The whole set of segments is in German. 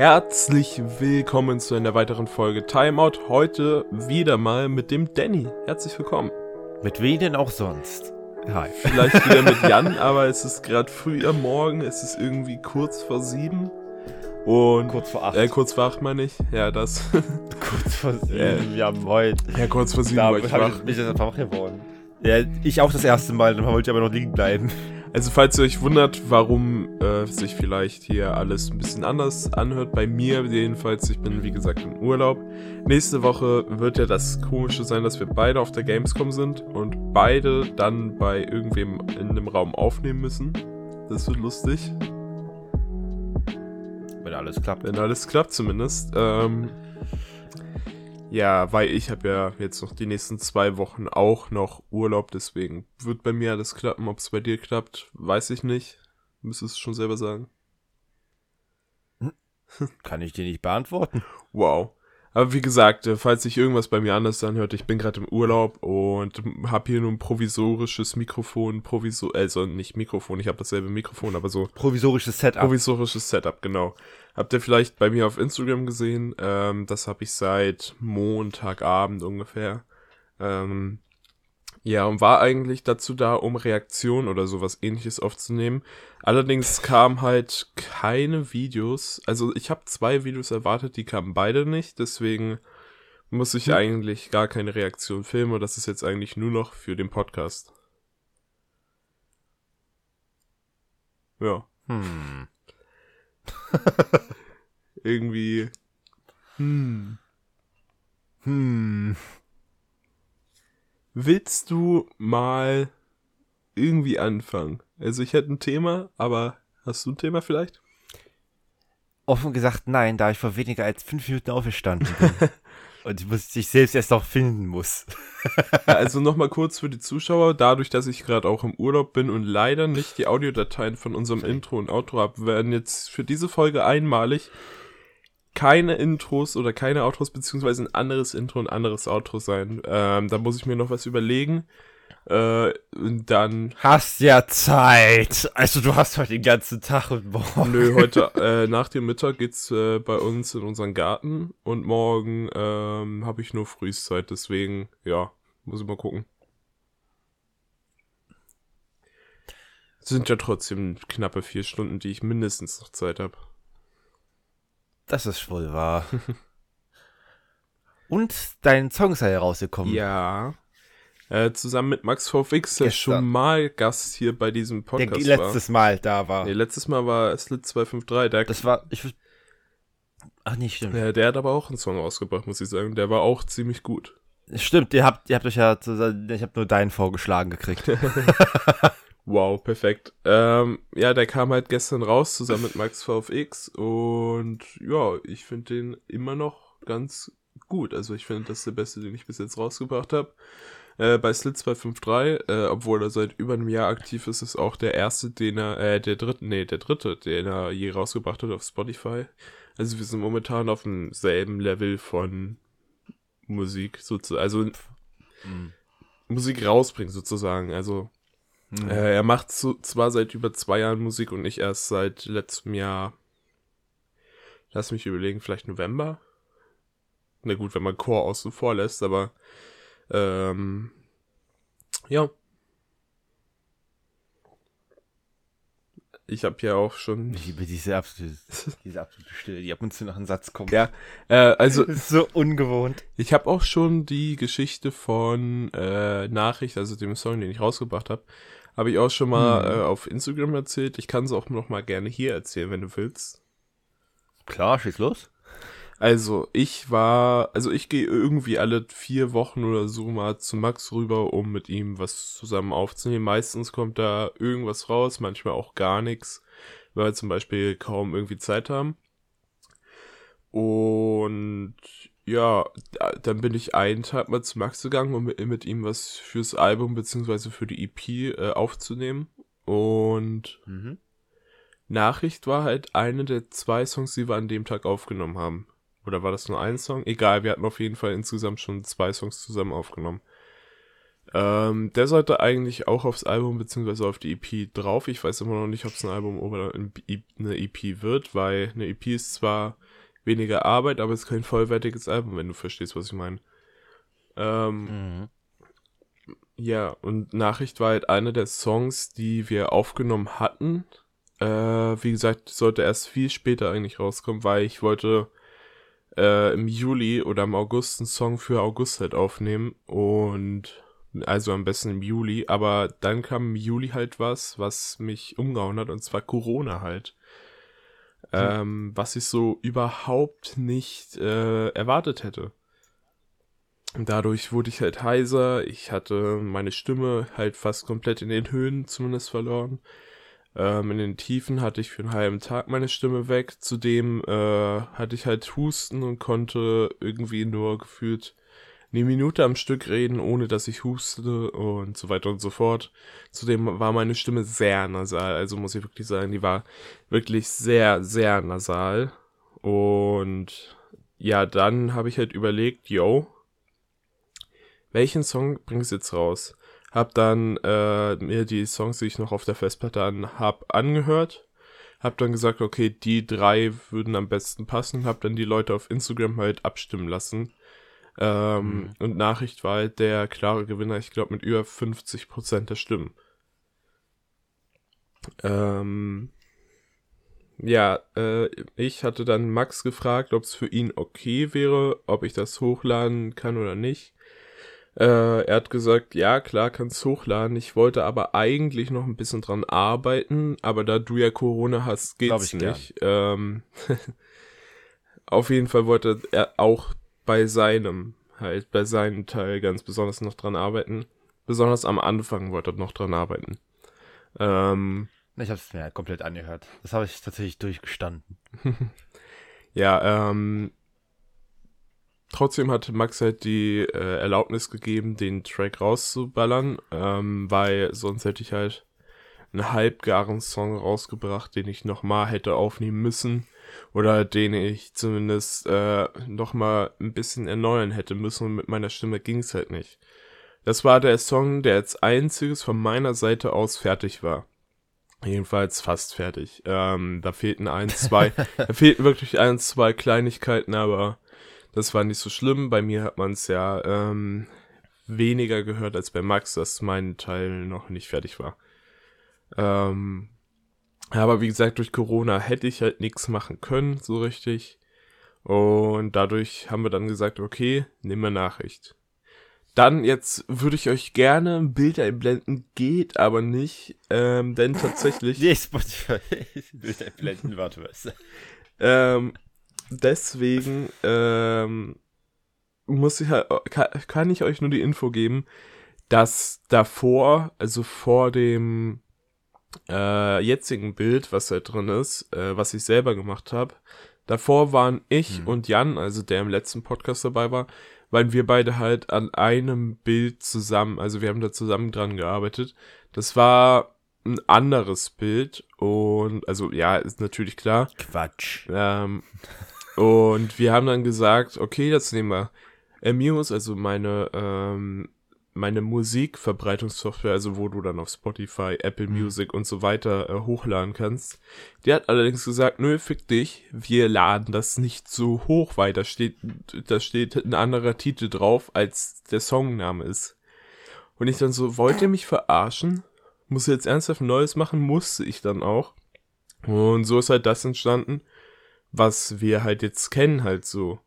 Herzlich willkommen zu einer weiteren Folge Timeout. Heute wieder mal mit dem Danny. Herzlich willkommen. Mit wem denn auch sonst? Hi. Vielleicht wieder mit Jan, aber es ist gerade früh am Morgen. Es ist irgendwie kurz vor sieben. Und kurz vor acht. Äh, kurz vor acht meine ich. Ja, das. kurz vor sieben. Haben heute. Ja, kurz vor sieben da war ich wach. Ich, bin ich wach geworden. Ja, ich auch das erste Mal, dann wollte ich aber noch liegen bleiben. Also falls ihr euch wundert, warum äh, sich vielleicht hier alles ein bisschen anders anhört, bei mir jedenfalls, ich bin wie gesagt im Urlaub. Nächste Woche wird ja das Komische sein, dass wir beide auf der Gamescom sind und beide dann bei irgendwem in einem Raum aufnehmen müssen. Das wird lustig. Wenn alles klappt. Wenn alles klappt zumindest. Ähm, ja, weil ich habe ja jetzt noch die nächsten zwei Wochen auch noch Urlaub, deswegen wird bei mir alles klappen. Ob es bei dir klappt, weiß ich nicht. Müsstest du schon selber sagen. Kann ich dir nicht beantworten. Wow. Aber wie gesagt, äh, falls sich irgendwas bei mir anders anhört, ich bin gerade im Urlaub und habe hier nur ein provisorisches Mikrofon, provisor also nicht Mikrofon, ich habe dasselbe Mikrofon, aber so provisorisches Setup. Provisorisches Setup, genau. Habt ihr vielleicht bei mir auf Instagram gesehen? Ähm, das habe ich seit Montagabend ungefähr. Ähm, ja, und war eigentlich dazu da, um Reaktionen oder sowas ähnliches aufzunehmen. Allerdings kamen halt keine Videos. Also ich habe zwei Videos erwartet, die kamen beide nicht. Deswegen muss ich hm. eigentlich gar keine Reaktion filmen. Und das ist jetzt eigentlich nur noch für den Podcast. Ja. Hm. Irgendwie. Hm. Hm. Willst du mal irgendwie anfangen? Also ich hätte ein Thema, aber hast du ein Thema vielleicht? Offen gesagt nein, da ich vor weniger als fünf Minuten aufgestanden bin. und ich muss sich selbst erst noch finden muss. also nochmal kurz für die Zuschauer, dadurch, dass ich gerade auch im Urlaub bin und leider nicht die Audiodateien von unserem Intro und Outro habe, werden jetzt für diese Folge einmalig keine Intros oder keine Outros, beziehungsweise ein anderes Intro und ein anderes Outro sein. Ähm, da muss ich mir noch was überlegen. Äh, und dann. Hast ja Zeit. Also du hast heute den ganzen Tag und morgen. Nö, heute äh, nach dem Mittag geht's äh, bei uns in unseren Garten und morgen ähm, habe ich nur Frühzeit, deswegen, ja, muss ich mal gucken. Sind ja trotzdem knappe vier Stunden, die ich mindestens noch Zeit habe. Das ist wohl wahr. Und dein Song sei herausgekommen. Ja. Äh, zusammen mit Max VFX, der schon mal Gast hier bei diesem Podcast der letztes Mal da war. Nee, letztes Mal war Slit 253. Der das war, ich, ach nicht, stimmt. Ja, der hat aber auch einen Song ausgebracht, muss ich sagen. Der war auch ziemlich gut. Stimmt, ihr habt, ihr habt euch ja, ich habe nur deinen vorgeschlagen gekriegt. Wow, perfekt. Ähm, ja, der kam halt gestern raus zusammen mit Max VFX und ja, ich finde den immer noch ganz gut. Also ich finde, das ist der beste, den ich bis jetzt rausgebracht habe. Äh, bei Slit 253, äh, obwohl er seit über einem Jahr aktiv ist, ist auch der erste, den er, äh, der dritte, nee, der dritte, den er je rausgebracht hat auf Spotify. Also wir sind momentan auf demselben Level von Musik sozusagen, also mhm. Musik rausbringen sozusagen. Also hm. Äh, er macht so, zwar seit über zwei Jahren Musik und nicht erst seit letztem Jahr. Lass mich überlegen, vielleicht November. Na gut, wenn man Chor außen vor lässt, aber ähm, ja. Ich habe ja auch schon. Ich liebe diese absolute, diese absolute Stille, die ab und zu nach einem Satz kommt. Ja, äh, also. Das ist so ungewohnt. Ich habe auch schon die Geschichte von äh, Nachricht, also dem Song, den ich rausgebracht habe, habe ich auch schon mal hm. äh, auf Instagram erzählt. Ich kann es auch noch mal gerne hier erzählen, wenn du willst. Klar, schieß los. Also, ich war, also ich gehe irgendwie alle vier Wochen oder so mal zu Max rüber, um mit ihm was zusammen aufzunehmen. Meistens kommt da irgendwas raus, manchmal auch gar nichts, weil wir zum Beispiel kaum irgendwie Zeit haben. Und ja, dann bin ich einen Tag mal zu Max gegangen, um mit, ihm was fürs Album beziehungsweise für die EP äh, aufzunehmen. Und mhm. Nachricht war halt eine der zwei Songs, die wir an dem Tag aufgenommen haben. Oder war das nur ein Song? Egal, wir hatten auf jeden Fall insgesamt schon zwei Songs zusammen aufgenommen. Ähm, der sollte eigentlich auch aufs Album beziehungsweise auf die EP drauf. Ich weiß immer noch nicht, ob es ein Album oder eine EP wird, weil eine EP ist zwar weniger Arbeit, aber es ist kein vollwertiges Album, wenn du verstehst, was ich meine. Ähm, mhm. Ja, und Nachricht war halt einer der Songs, die wir aufgenommen hatten. Äh, wie gesagt, sollte erst viel später eigentlich rauskommen, weil ich wollte äh, im Juli oder im August einen Song für August halt aufnehmen und also am besten im Juli, aber dann kam im Juli halt was, was mich umgehauen hat und zwar Corona halt. Hm. Ähm, was ich so überhaupt nicht äh, erwartet hätte. Dadurch wurde ich halt heiser, ich hatte meine Stimme halt fast komplett in den Höhen zumindest verloren. Ähm, in den Tiefen hatte ich für einen halben Tag meine Stimme weg. Zudem äh, hatte ich halt Husten und konnte irgendwie nur gefühlt eine Minute am Stück reden, ohne dass ich huste und so weiter und so fort. Zudem war meine Stimme sehr nasal, also muss ich wirklich sagen, die war wirklich sehr, sehr nasal. Und ja, dann habe ich halt überlegt, yo, welchen Song bringst du jetzt raus? Hab dann äh, mir die Songs, die ich noch auf der Festplatte an hab, angehört. Hab dann gesagt, okay, die drei würden am besten passen. Hab dann die Leute auf Instagram halt abstimmen lassen. Ähm, mhm. Und Nachricht war halt der klare Gewinner, ich glaube, mit über 50% der Stimmen. Ähm, ja, äh, ich hatte dann Max gefragt, ob es für ihn okay wäre, ob ich das hochladen kann oder nicht. Äh, er hat gesagt, ja, klar, kannst hochladen. Ich wollte aber eigentlich noch ein bisschen dran arbeiten, aber da du ja Corona hast, geht's nicht. Ähm, auf jeden Fall wollte er auch bei seinem, halt bei seinem Teil ganz besonders noch dran arbeiten. Besonders am Anfang wollte er noch dran arbeiten. Ähm, ich habe es mir komplett angehört. Das habe ich tatsächlich durchgestanden. ja, ähm, Trotzdem hat Max halt die äh, Erlaubnis gegeben, den Track rauszuballern, ähm, weil sonst hätte ich halt einen halbgaren Song rausgebracht, den ich nochmal hätte aufnehmen müssen oder den ich zumindest äh, nochmal ein bisschen erneuern hätte müssen und mit meiner Stimme ging's halt nicht. Das war der Song, der als einziges von meiner Seite aus fertig war. Jedenfalls fast fertig. Ähm, da fehlten ein, zwei, da fehlten wirklich ein, zwei Kleinigkeiten, aber das war nicht so schlimm. Bei mir hat man es ja ähm, weniger gehört als bei Max, dass mein Teil noch nicht fertig war. Ähm, aber wie gesagt, durch Corona hätte ich halt nichts machen können, so richtig. Und dadurch haben wir dann gesagt, okay, nehmen wir Nachricht. Dann jetzt würde ich euch gerne ein Bild einblenden, geht aber nicht, ähm, denn tatsächlich. nee, Spotify. Bild einblenden, warte was. ähm, deswegen ähm, muss ich halt, kann, ich euch nur die Info geben, dass davor, also vor dem äh, jetzigen Bild, was da drin ist, äh, was ich selber gemacht habe, davor waren ich mhm. und Jan, also der im letzten Podcast dabei war, weil wir beide halt an einem Bild zusammen, also wir haben da zusammen dran gearbeitet. Das war ein anderes Bild und also ja, ist natürlich klar. Quatsch. Ähm, und wir haben dann gesagt, okay, jetzt nehmen wir Amuse, also meine, ähm, meine Musikverbreitungssoftware, also wo du dann auf Spotify, Apple mhm. Music und so weiter äh, hochladen kannst. Die hat allerdings gesagt, nö, fick dich, wir laden das nicht so hoch, weil da steht, da steht ein anderer Titel drauf, als der Songname ist. Und ich dann so, wollt ihr mich verarschen? Muss jetzt ernsthaft ein Neues machen? Musste ich dann auch. Und so ist halt das entstanden was wir halt jetzt kennen, halt so.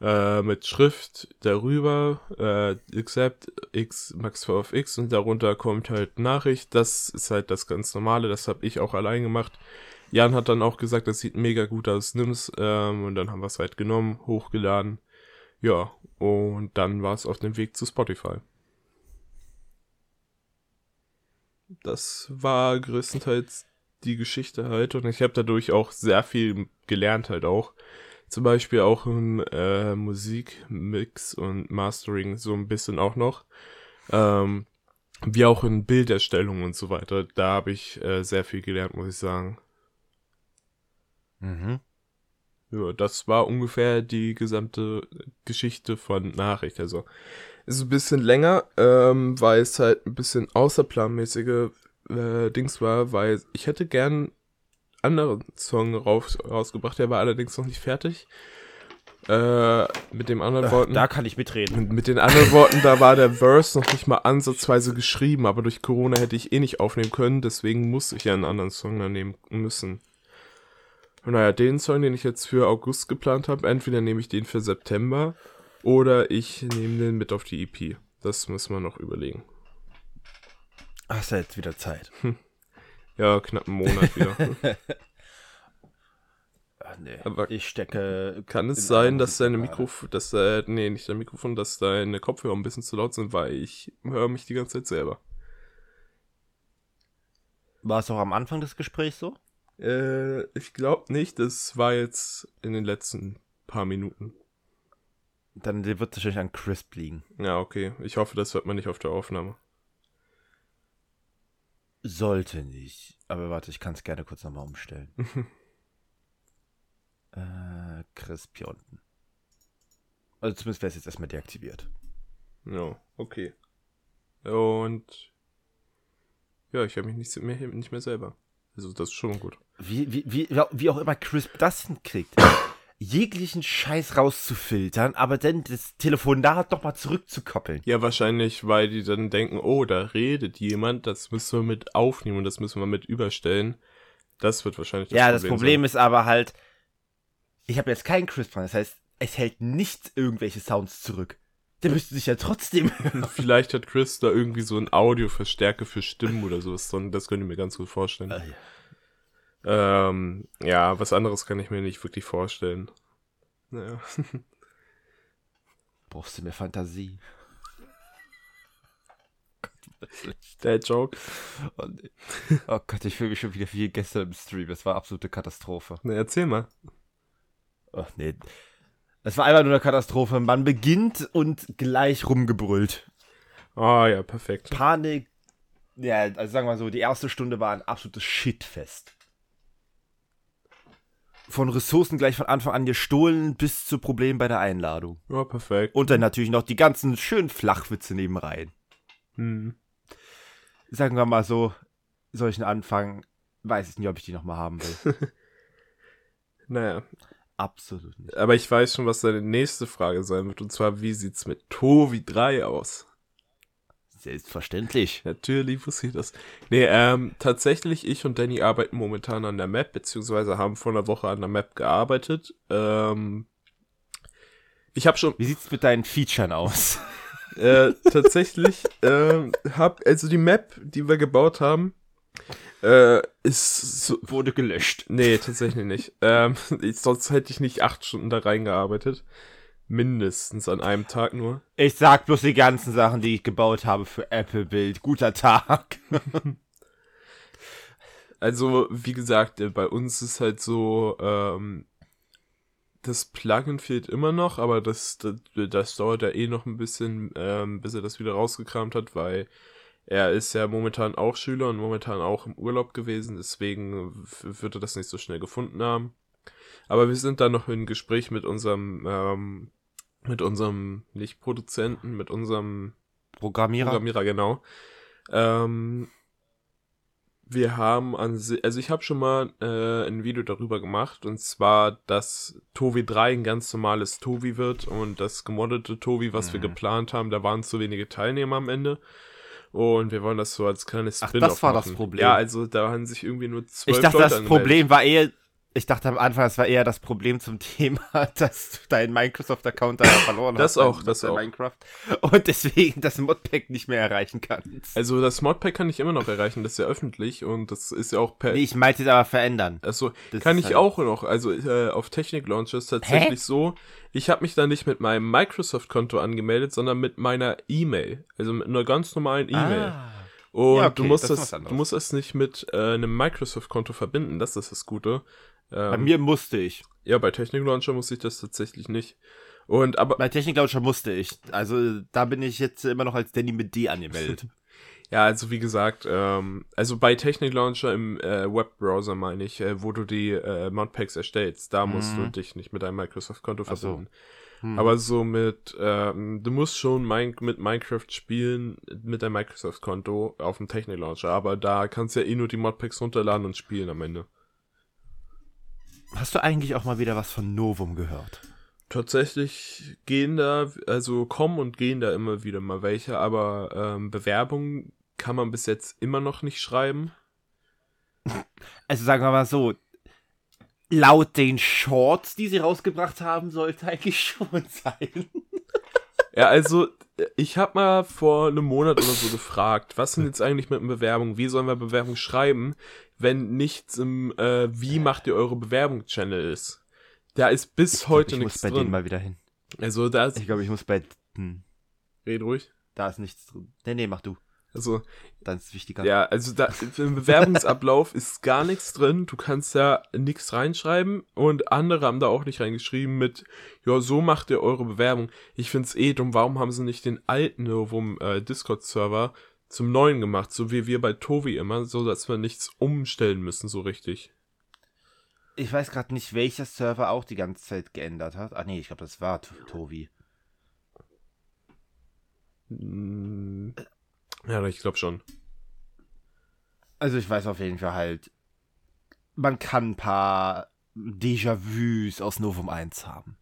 Äh, mit Schrift darüber, äh, accept x max of x und darunter kommt halt Nachricht. Das ist halt das ganz normale, das habe ich auch allein gemacht. Jan hat dann auch gesagt, das sieht mega gut aus, nimm's. Ähm, und dann haben wir es halt genommen, hochgeladen. Ja, und dann war es auf dem Weg zu Spotify. Das war größtenteils die Geschichte halt und ich habe dadurch auch sehr viel gelernt halt auch. Zum Beispiel auch im äh, Musikmix und Mastering so ein bisschen auch noch. Ähm, wie auch in Bilderstellung und so weiter. Da habe ich äh, sehr viel gelernt, muss ich sagen. Mhm. Ja, das war ungefähr die gesamte Geschichte von Nachricht. Also ist ein bisschen länger, ähm, weil es halt ein bisschen außerplanmäßige äh, Dings war, weil ich hätte gern anderen Song raus, rausgebracht, der war allerdings noch nicht fertig. Äh, mit dem anderen Worten. Da kann ich mitreden. Mit den anderen Worten, da war der Verse noch nicht mal ansatzweise geschrieben, aber durch Corona hätte ich eh nicht aufnehmen können, deswegen muss ich ja einen anderen Song dann nehmen müssen. Und naja, den Song, den ich jetzt für August geplant habe, entweder nehme ich den für September oder ich nehme den mit auf die EP. Das muss man noch überlegen. Hast du jetzt wieder Zeit? Ja, knapp einen Monat wieder. Ach, nee. Aber ich stecke. Kann es in sein, dass deine Mikrofon, dass, äh, nee, nicht dein Mikrofon, dass deine Kopfhörer ein bisschen zu laut sind, weil ich höre mich die ganze Zeit selber. War es auch am Anfang des Gesprächs so? Äh, ich glaube nicht, das war jetzt in den letzten paar Minuten. Dann wird es wahrscheinlich an Crisp liegen. Ja, okay. Ich hoffe, das hört man nicht auf der Aufnahme. Sollte nicht. Aber warte, ich kann es gerne kurz nochmal umstellen. äh, Crisp hier unten. Also zumindest wäre es jetzt erstmal deaktiviert. Ja, okay. Und ja, ich habe mich nicht mehr, nicht mehr selber. Also das ist schon gut. Wie, wie, wie, wie auch immer Crisp das hinkriegt, jeglichen Scheiß rauszufiltern, aber dann das Telefonat doch mal zurückzukoppeln. Ja, wahrscheinlich, weil die dann denken, oh, da redet jemand, das müssen wir mit aufnehmen und das müssen wir mit überstellen. Das wird wahrscheinlich ja, das Problem ist aber halt, ich habe jetzt keinen Crisp dran, das heißt, es hält nicht irgendwelche Sounds zurück. Der müsste sich ja trotzdem hören. Vielleicht hat Chris da irgendwie so ein Audioverstärker für Stimmen oder sowas. Das könnte ich mir ganz gut vorstellen. Ah, ja. Ähm, ja, was anderes kann ich mir nicht wirklich vorstellen. Naja. Brauchst du mehr Fantasie? Der Joke. Oh, nee. oh Gott, ich fühle mich schon wieder wie gestern im Stream. Es war absolute Katastrophe. Na, erzähl mal. Ach nee. Es war einfach nur eine Katastrophe. Man beginnt und gleich rumgebrüllt. Ah, ja, perfekt. Panik. Ja, also sagen wir mal so, die erste Stunde war ein absolutes Shitfest. Von Ressourcen gleich von Anfang an gestohlen bis zu Problemen bei der Einladung. Ja, perfekt. Und dann natürlich noch die ganzen schönen Flachwitze nebenrein. Hm. Sagen wir mal so, solchen Anfang, weiß ich nicht, ob ich die nochmal haben will. Naja, Absolut nicht. aber ich weiß schon, was deine nächste Frage sein wird. Und zwar, wie sieht's mit Tovi 3 aus? Selbstverständlich. Natürlich wusste ich das. Nee, ähm, tatsächlich, ich und Danny arbeiten momentan an der Map, beziehungsweise haben vor einer Woche an der Map gearbeitet. Ähm, ich habe schon Wie sieht's mit deinen Featuren aus? äh, tatsächlich, ähm, hab, also die Map, die wir gebaut haben, äh, ist so, Wurde gelöscht. Nee, tatsächlich nicht. Ähm, ich, sonst hätte ich nicht acht Stunden da reingearbeitet. Mindestens an einem Tag nur. Ich sag bloß die ganzen Sachen, die ich gebaut habe für Apple Bild. Guter Tag. Also, wie gesagt, äh, bei uns ist halt so, ähm, das Plugin fehlt immer noch, aber das, das, das dauert ja eh noch ein bisschen, ähm, bis er das wieder rausgekramt hat, weil er ist ja momentan auch Schüler und momentan auch im Urlaub gewesen, deswegen wird er das nicht so schnell gefunden haben. Aber wir sind da noch in Gespräch mit unserem, ähm, mit unserem, nicht Produzenten, mit unserem Programmierer. Programmierer, genau. Ähm, wir haben an also ich habe schon mal äh, ein Video darüber gemacht und zwar, dass Tovi 3 ein ganz normales Tovi wird und das gemoddete Tovi, was wir Mhm. geplant haben, da waren zu wenige Teilnehmer am Ende. Und wir wollen das so als kleines Ach, Spin-off das war das machen. Problem. Ja, also da haben sich irgendwie nur zwölf Ich dachte, Leute das angemeldet. Problem war eher. Ich dachte am Anfang, es war eher das Problem zum Thema, dass du deinen Microsoft-Account da verloren Das hast. auch, das bei auch. Minecraft. Und deswegen das Modpack nicht mehr erreichen kannst. Also das Modpack kann ich immer noch erreichen, das ist ja öffentlich und das ist ja auch per Nee, ich meinte es aber verändern. Also Das kann ich halt- auch noch. Also äh, auf Technik Launcher ist tatsächlich so, ich habe mich da nicht mit meinem Microsoft-Konto angemeldet, sondern mit meiner E-Mail. Also mit einer ganz normalen E-Mail. Ah. Und Ja, okay, du musst das das, du musst das nicht mit äh, einem Microsoft-Konto verbinden, das ist das Gute. Ähm, Bei mir musste ich. Ja, bei Technik Launcher muss ich das tatsächlich nicht. Und aber Bei Technik Launcher musste ich. Also da bin ich jetzt immer noch als Danny mit D angemeldet. Ja, also wie gesagt, ähm, also bei Technik Launcher im äh, Webbrowser meine ich, äh, wo du die äh, Modpacks erstellst, da musst du dich nicht mit deinem Microsoft-Konto so. verbinden. Aber so mit, ähm, du musst schon mein, mit Minecraft spielen mit deinem Microsoft-Konto auf dem Technik Launcher, aber da kannst du ja eh nur die Modpacks runterladen und spielen am Ende. Hast du eigentlich auch mal wieder was von Novum gehört? Tatsächlich gehen da, also kommen und gehen da immer wieder mal welche, aber ähm, Bewerbungen kann man bis jetzt immer noch nicht schreiben. Also sagen wir mal so, laut den Shorts, die sie rausgebracht haben, sollte eigentlich schon sein. Ja, also ich habe mal vor einem Monat oder so gefragt, was sind jetzt eigentlich mit Bewerbungen? Wie sollen wir Bewerbungen schreiben, wenn nichts im äh, Wie macht ihr eure Bewerbung-Channel ist? Da ist bis Ich heute glaub, ich nichts muss bei drin. denen mal wieder hin. Also da ist, Ich glaube, ich muss bei. Hm, red ruhig. da ist nichts drin. Nee, nee, mach du. Also Dann ist es wichtiger. Ja, also da im Bewerbungsablauf ist gar nichts drin. Du kannst da nichts reinschreiben und andere haben da auch nicht reingeschrieben mit, ja, so macht ihr eure Bewerbung. Ich find's eh dumm, warum haben sie nicht den alten Novum äh, Discord-Server zum neuen gemacht, so wie wir bei Tovi immer, so dass wir nichts umstellen müssen, so richtig. Ich weiß gerade nicht, welcher Server auch die ganze Zeit geändert hat. Ach nee, ich glaube, das war Tovi. Ja, ich glaube schon. Also ich weiß auf jeden Fall halt, man kann ein paar Déjà-vus aus Novum 1 haben.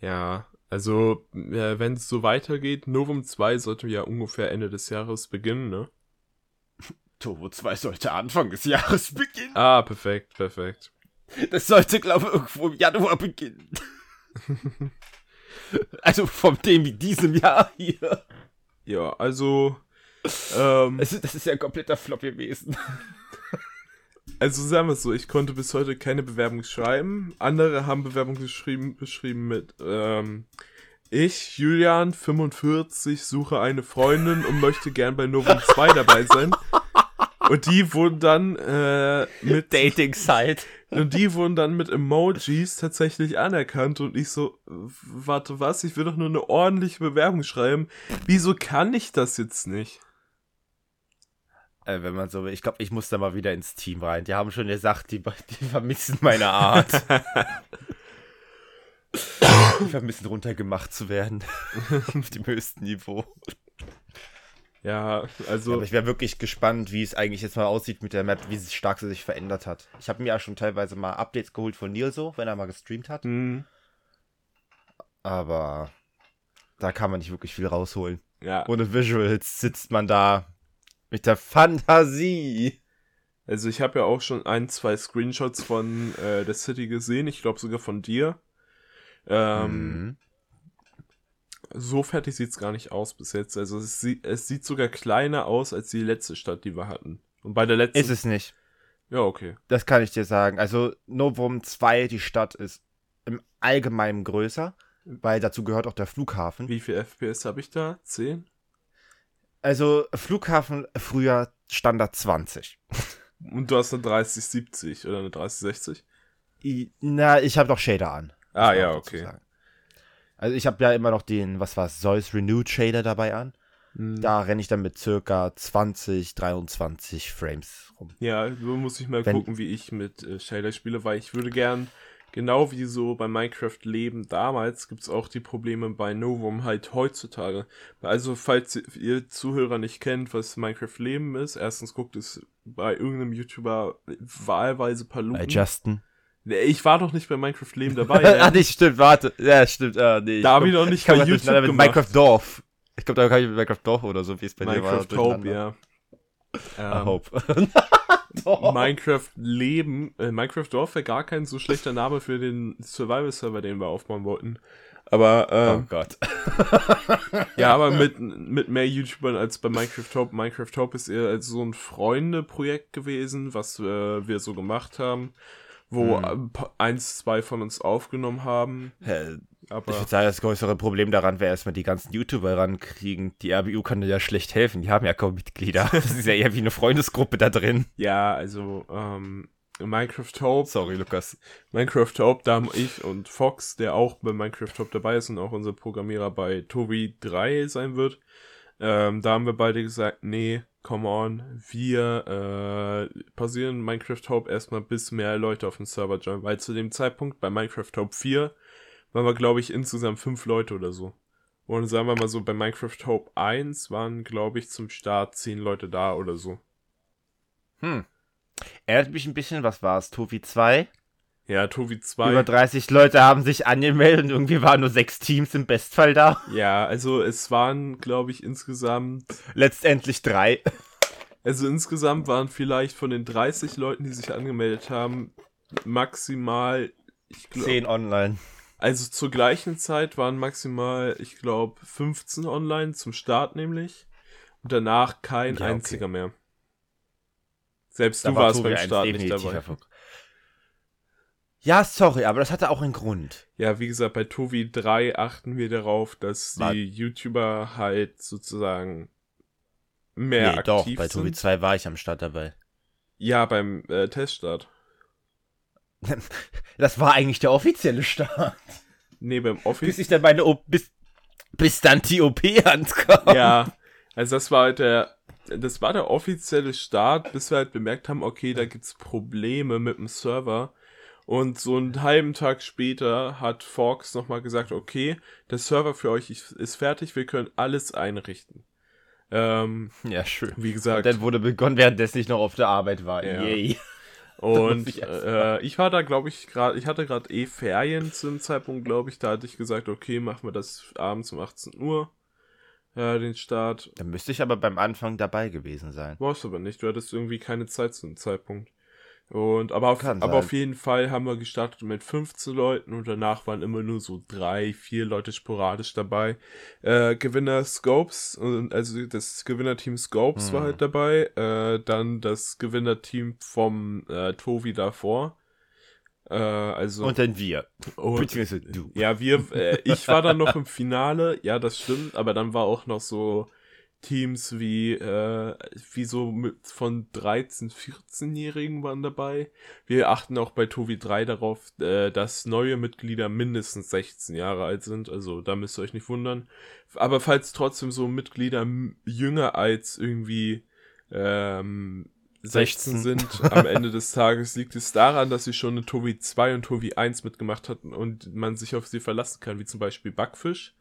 Ja, also wenn es so weitergeht, Novum 2 sollte ja ungefähr Ende des Jahres beginnen, ne? Turbo 2 sollte Anfang des Jahres beginnen. Ah, perfekt, perfekt. Das sollte, glaube ich, irgendwo im Januar beginnen. also von dem wie diesem Jahr hier. Ja, also, ähm, ist, das ist ja ein kompletter Flop gewesen. also sagen wir es so, ich konnte bis heute keine Bewerbung schreiben. Andere haben Bewerbung geschrieben, beschrieben mit, ähm, ich, Julian, 45, suche eine Freundin und möchte gern bei Novum 2 dabei sein. Und die wurden dann äh, mit Dating-Site. und die wurden dann mit Emojis tatsächlich anerkannt und ich so, warte was, ich will doch nur eine ordentliche Bewerbung schreiben. Wieso kann ich das jetzt nicht? Äh, wenn man so will. Ich glaube, ich muss da mal wieder ins Team rein. Die haben schon gesagt, die, die vermissen meine Art. die vermissen runtergemacht zu werden. Auf dem höchsten Niveau. Ja, also Aber ich wäre wirklich gespannt, wie es eigentlich jetzt mal aussieht mit der Map, wie stark sie sich verändert hat. Ich habe mir ja schon teilweise mal Updates geholt von Nilso, wenn er mal gestreamt hat. hm, Aber da kann man nicht wirklich viel rausholen. ja, Ohne Visuals sitzt man da mit der Fantasie. also ich habe ja auch schon ein, zwei Screenshots von äh, der City gesehen, ich glaube sogar von dir. Ähm, Mhm. So fertig sieht's gar nicht aus bis jetzt. Also es sieht, es sieht sogar kleiner aus als die letzte Stadt, die wir hatten. Und bei der letzten. Ist es nicht. Ja, okay. Das kann ich dir sagen. Also Novum 2, die Stadt ist im Allgemeinen größer, weil dazu gehört auch der Flughafen. Wie viel FPS habe ich da? 10? Also Flughafen früher Standard 20. Und du hast eine 3070 oder eine 3060? I- Na, ich habe doch Shader an. Ah, ja, okay. sagen. Also ich habe ja immer noch den, was war Zeus Renewed Shader dabei an. Hm. Da renne ich dann mit circa 20, 23 Frames rum. Ja, so muss ich mal Wenn- gucken, wie ich mit äh, Shader spiele, weil ich würde gern, genau wie so bei Minecraft Leben damals, gibt's auch die Probleme bei Novum halt heutzutage. Also, falls ihr Zuhörer nicht kennt, was Minecraft Leben ist, erstens guckt es bei irgendeinem YouTuber wahlweise paar Bei Lupen. Justin. Nee, ich war doch nicht bei Minecraft Leben dabei. ah, ne? nee, stimmt, warte. Ja, stimmt. Ah, nee, Da hab komm, ich noch nicht kann bei YouTube mit gemacht. Minecraft Dorf. Ich glaube, da kann ich mit Minecraft Dorf oder so, wie es bei dir war. Minecraft Hope, ja. I Ähm, hope. Minecraft Leben, äh, Minecraft Dorf wäre gar kein so schlechter Name für den Survival-Server, den wir aufbauen wollten. Aber, Oh ähm, Gott. ja, aber mit, mit mehr YouTubern als bei Minecraft Hope. Minecraft Hope ist eher als so ein Freunde-Projekt gewesen, was äh, wir so gemacht haben, wo Hm. paar- eins, zwei von uns aufgenommen haben. Hä, Aber Ich würde sagen, das größere Problem daran wäre erstmal die ganzen YouTuber rankriegen. Die RBU kann dir ja schlecht helfen. Die haben ja kaum Mitglieder. Das ist ja eher wie eine Freundesgruppe da drin. ja, also, ähm, Minecraft Hope Sorry, Lukas. Minecraft Hope, da haben ich und Fox, der auch bei Minecraft Hope dabei ist und auch unser Programmierer bei Tobi 3 sein wird, ähm, da haben wir beide gesagt, nee, come on, wir äh, pausieren Minecraft Hope erstmal, bis mehr Leute auf den Server joinen, weil zu dem Zeitpunkt bei Minecraft Hope 4 waren wir, glaube ich, insgesamt fünf Leute oder so. Und sagen wir mal so, bei Minecraft Hope 1 waren, glaube ich, zum Start zehn Leute da oder so. Hm. Erinnert mich ein bisschen, was war es? Tovi 2? Ja, Tovi 2. Über 30 Leute haben sich angemeldet und irgendwie waren nur sechs Teams im Bestfall da. Ja, also es waren, glaube ich, insgesamt. Letztendlich drei. Also insgesamt waren vielleicht von den 30 Leuten, die sich angemeldet haben, maximal. Ich glaub, 10 online. Also zur gleichen Zeit waren maximal, ich glaube, 15 online zum Start nämlich. Und danach kein Ja, okay. einziger mehr. Selbst Da du war warst Tobi beim 1 Start nicht dabei. Erfolg. Ja, sorry, aber das hatte auch einen Grund. Ja, wie gesagt, bei Tovi 3 achten wir darauf, dass War- die YouTuber halt sozusagen mehr nee, aktiv doch, bei Tobi sind. 2 war ich am Start dabei. Ja, beim äh, Teststart. Das war eigentlich der offizielle Start. Nee, beim Bis Office. ich dann meine O bis, bis dann die OP ankam. ja, also das war halt der, das war der offizielle Start, bis wir halt bemerkt haben, okay, da gibt's Probleme mit dem Server. Und so einen halben Tag später hat Fox nochmal gesagt, okay, der Server für euch ist fertig, wir können alles einrichten. Ähm, Ja, schön. wie Und gesagt, dann wurde begonnen, währenddessen ich noch auf der Arbeit war. Ja. Yay. Und ich äh, ich war da, glaube ich, gerade, ich hatte gerade eh Ferien zu dem Zeitpunkt, glaube ich. Da hatte ich gesagt, okay, machen wir das abends um 18 Uhr. Ja, den Start. Dann müsste ich aber beim Anfang dabei gewesen sein. Warst aber nicht. Du hattest irgendwie keine Zeit zu dem Zeitpunkt. Und aber auf, aber auf jeden Fall haben wir gestartet mit 15 Leuten und danach waren immer nur so drei, vier Leute sporadisch dabei. Äh, Gewinner Scopes, und also das Gewinnerteam Scopes Hm. war halt dabei. Äh, dann das Gewinnerteam vom äh, Tovi davor. Äh, also Und dann wir. und, Beziehungsweise du. ja, wir, äh, ich war dann noch im Finale, ja, das stimmt, aber dann war auch noch so Teams wie, äh, wie so mit von 13, 14-Jährigen waren dabei. Wir achten auch bei Tovi 3 darauf, äh, dass neue Mitglieder mindestens 16 Jahre alt sind, also da müsst ihr euch nicht wundern. Aber falls trotzdem so Mitglieder jünger als irgendwie, ähm, 16 16. sind am Ende des Tages, liegt es daran, dass sie schon in Tovi 2 und Tovi 1 mitgemacht hatten und man sich auf sie verlassen kann, wie zum Beispiel Backfisch.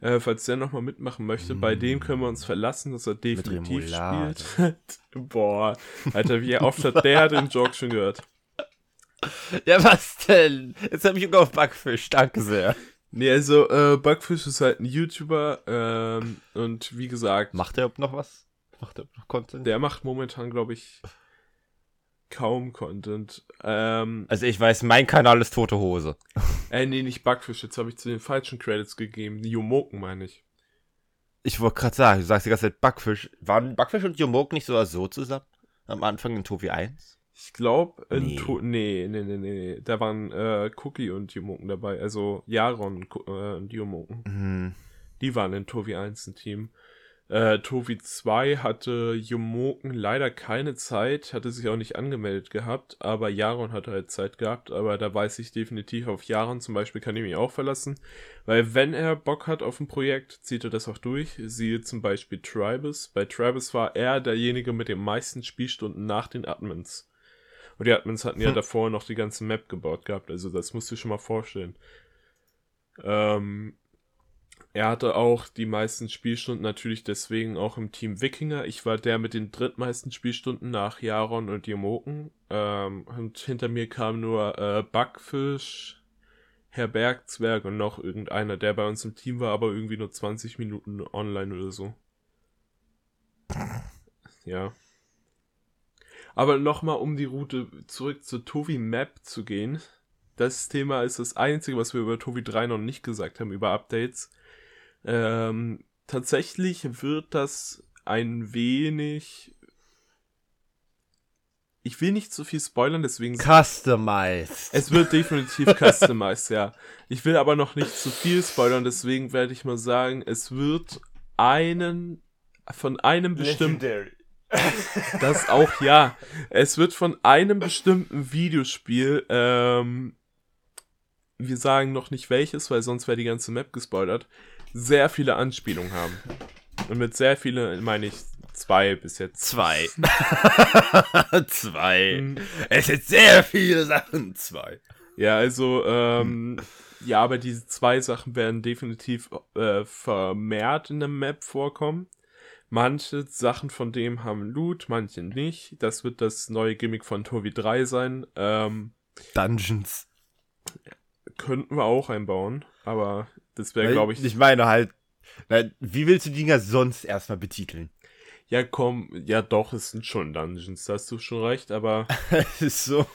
Äh, falls der nochmal mitmachen möchte, bei dem können wir uns verlassen, dass er definitiv spielt. Boah, Alter, wie oft hat der den Joke schon gehört? Ja, was denn? Jetzt habe ich Hunger auf Backfisch. Danke sehr. Nee, also, äh, Backfisch ist halt ein YouTuber, ähm, und wie gesagt, Macht er noch was? Macht er noch Content? der macht momentan, glaube ich, kaum Content. Ähm, Also ich weiß, mein Kanal ist Tote Hose. Äh, nee, nicht Backfisch. Jetzt habe ich zu den falschen Credits gegeben. Die Jomoken meine ich. Ich wollte gerade sagen, du sagst die ganze Zeit Backfisch. Waren Backfisch und Jomok nicht so so zusammen? Am Anfang in Tobi 1? Ich glaube, Nee. nee. nee, nee, nee, nee. Da waren äh, Cookie und Jomoken dabei. Also Jaron äh, und Jomoken. Hm. Die waren in Tovi 1 ein Team. Äh, Tovi 2 hatte Jomoken leider keine Zeit, hatte sich auch nicht angemeldet gehabt, aber Jaron hatte halt Zeit gehabt, aber da weiß ich definitiv auf Jaron zum Beispiel kann ich mich auch verlassen, weil wenn er Bock hat auf ein Projekt, zieht er das auch durch, siehe zum Beispiel Tribus, bei Tribus war er derjenige mit den meisten Spielstunden nach den Admins. Und die Admins hatten ja Hm. davor noch die ganze Map gebaut gehabt, also das musst du schon mal vorstellen. Ähm, er hatte auch die meisten Spielstunden natürlich deswegen auch im Team Wikinger. Ich war der mit den drittmeisten Spielstunden nach Jaron und Jomoken. Ähm, und hinter mir kam nur äh, Backfisch, Herr Bergzwerg und noch irgendeiner, der bei uns im Team war, aber irgendwie nur 20 Minuten online oder so. Ja. Aber nochmal, um die Route zurück zur Tovi Map zu gehen. Das Thema ist das einzige, was wir über Tovi 3 noch nicht gesagt haben, über Updates. Ähm, tatsächlich wird das ein wenig. Ich will nicht zu viel spoilern, deswegen. Customized. Es wird definitiv customized, ja. Ich will aber noch nicht zu viel spoilern, deswegen werde ich mal sagen, es wird einen von einem bestimmten das auch, ja. Es wird von einem bestimmten Videospiel, ähm, wir sagen noch nicht welches, weil sonst wäre die ganze Map gespoilert, sehr viele Anspielungen haben. Und mit sehr viele meine ich zwei bis jetzt. Zwei. Zwei. Mhm. Es sind sehr viele Sachen. Zwei. Ja, also, ähm, ja, aber diese zwei Sachen werden definitiv äh, vermehrt in der Map vorkommen. Manche Sachen von dem haben Loot, manche nicht. Das wird das neue Gimmick von Tovi 3 sein. Ähm, Dungeons. Könnten wir auch einbauen, aber das wäre, glaube ich. Ich meine halt, wie willst du die Dinger sonst erstmal betiteln? Ja, komm, ja doch, es sind schon Dungeons, da hast du schon recht, aber. Es ist so.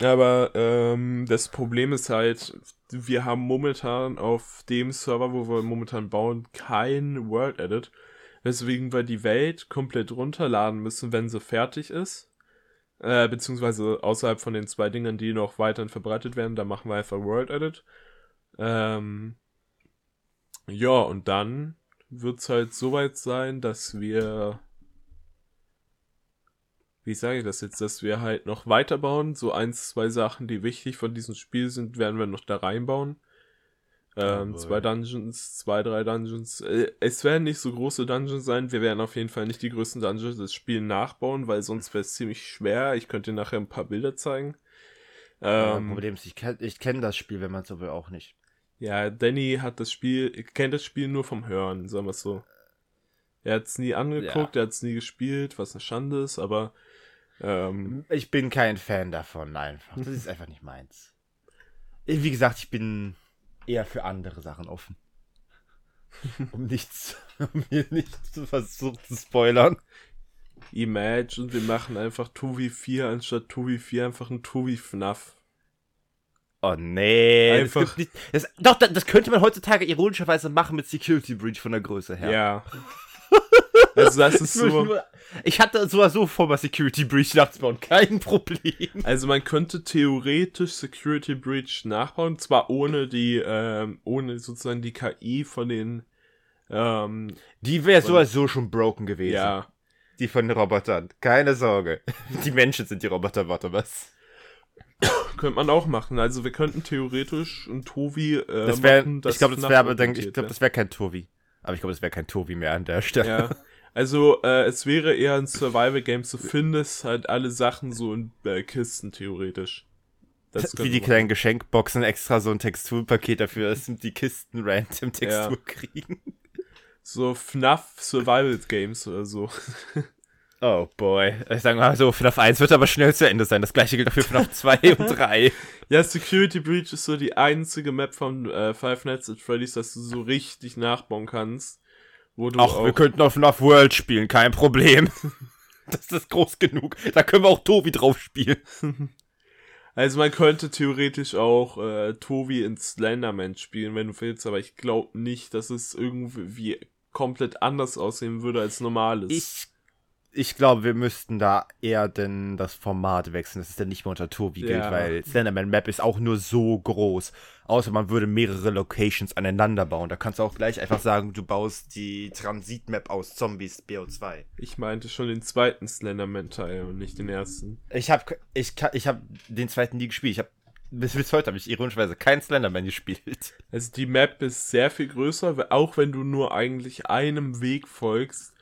Aber ähm, das Problem ist halt, wir haben momentan auf dem Server, wo wir momentan bauen, kein World Edit. Weswegen wir die Welt komplett runterladen müssen, wenn sie fertig ist. Äh, beziehungsweise außerhalb von den zwei Dingen, die noch weiterhin verbreitet werden, da machen wir einfach World Edit. Ähm, ja, und dann wird es halt soweit sein, dass wir wie sage ich das jetzt, dass wir halt noch weiterbauen. So eins, zwei Sachen, die wichtig von diesem Spiel sind, werden wir noch da reinbauen. Ähm, Oh zwei Dungeons, zwei, drei Dungeons. Äh, es werden nicht so große Dungeons sein. Wir werden auf jeden Fall nicht die größten Dungeons des Spiels nachbauen, weil sonst wäre es ziemlich schwer. Ich könnte dir nachher ein paar Bilder zeigen. Ähm, Ähm, Problem ist, ich, ich kenne das Spiel, wenn man so will, auch nicht. Ja, Danny hat das Spiel, kennt das Spiel nur vom Hören, sagen wir es so. Er hat es nie angeguckt, er hat es nie gespielt, was eine Schande ist, aber ähm, Ich bin kein Fan davon, einfach. Das ist einfach nicht meins. Wie gesagt, ich bin eher für andere Sachen offen. Um nichts, um mir nicht zu versuchen zu spoilern. Imagine, wir machen einfach 2v4 anstatt 2v4 einfach ein 2v-FNAF. Oh nee. Einfach- Das nicht, das, doch, das, könnte man heutzutage ironischerweise machen mit Security Breach von der Größe her. Ja. also das ist so. ich hatte sowieso vor, mal Security Breach nachzubauen. Kein Problem. Also man könnte theoretisch Security Breach nachbauen, zwar ohne die, ähm, ohne sozusagen die KI von den, ähm, Die wäre so als so schon broken gewesen. ja, Die von den Robotern. Keine Sorge. Die Menschen sind die Roboter, warte was. könnte man auch machen. Also wir könnten theoretisch ein Tovi, äh, Das wäre, machen, ich glaube, das wäre aber, ich glaube, das wäre kein Tovi. Aber ich glaube, das wäre kein Tovi mehr an der Stelle. Ja. Also, äh, es wäre eher ein Survival-Game. Du findest halt alle Sachen so in äh, Kisten, theoretisch. Das Wie die kleinen Geschenkboxen extra so ein Texturpaket dafür, dass die Kisten random Textur kriegen. So FNAF Survival Games oder so. Oh boy. Ich sag mal so, FNAF 1 wird aber schnell zu Ende sein. Das gleiche gilt auch für FNAF 2 und 3. Ja, Security Breach ist so die einzige Map von äh, Five Nights at Freddy's, dass du so richtig nachbauen kannst. Wo du Ach, auch, wir könnten auf FNAF World spielen, kein Problem. Das ist groß genug. Da können wir auch Tobi drauf spielen. also man könnte theoretisch auch äh, Tovi in Slenderman spielen, wenn du willst, aber ich glaube nicht, dass es irgendwie komplett anders aussehen würde als normales. Ich, ich glaube, wir müssten da eher denn das Format wechseln, dass es dann nicht mehr unter Tobi gilt, Ja. weil Slenderman Map ist auch nur so groß. Außer man würde mehrere Locations aneinander bauen. Da kannst du auch gleich einfach sagen, du baust die Transitmap aus Zombies BO2. Ich meinte schon den zweiten Slenderman-Teil und nicht den ersten. Ich habe ich, ich hab den zweiten nie gespielt. Ich habe bis, bis heute habe ich ironischerweise kein Slenderman gespielt. Also die Map ist sehr viel größer, auch wenn du nur eigentlich einem Weg folgst,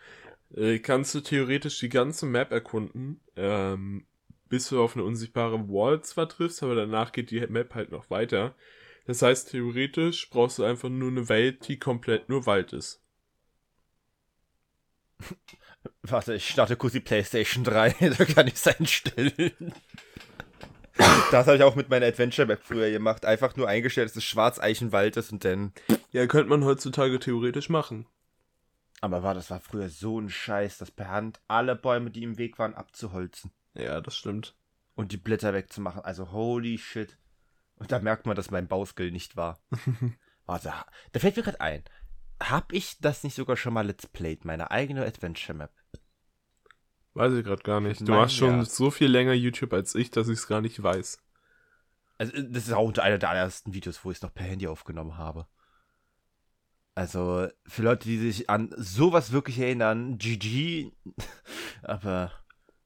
äh, kannst du theoretisch die ganze Map erkunden, ähm, bis du auf eine unsichtbare Wall zwar triffst, aber danach geht die Map halt noch weiter. Das heißt, theoretisch brauchst du einfach nur eine Welt, die komplett nur Wald ist. Warte, ich starte kurz die PlayStation 3, da kann ich es einstellen. Das habe ich auch mit meiner Adventure Map früher gemacht. Einfach nur eingestellt, dass es Schwarzeichenwald ist und dann. Ja, könnte man heutzutage theoretisch machen. Aber war, das war früher so ein Scheiß, das per Hand alle Bäume, die im Weg waren, abzuholzen Ja, das stimmt. und die Blätter wegzumachen. Also holy shit. Und da merkt man, dass mein Bauskill nicht war. Warte, da fällt mir gerade ein. Hab ich das nicht sogar schon mal Let's Played, meine eigene Adventure Map? Weiß ich gerade gar nicht. Du Nein, machst schon ja. so viel länger YouTube als ich, dass ich es gar nicht weiß. Also, das ist auch unter einer der allerersten Videos, wo ich es noch per Handy aufgenommen habe. Also, für Leute, die sich an sowas wirklich erinnern, GG, aber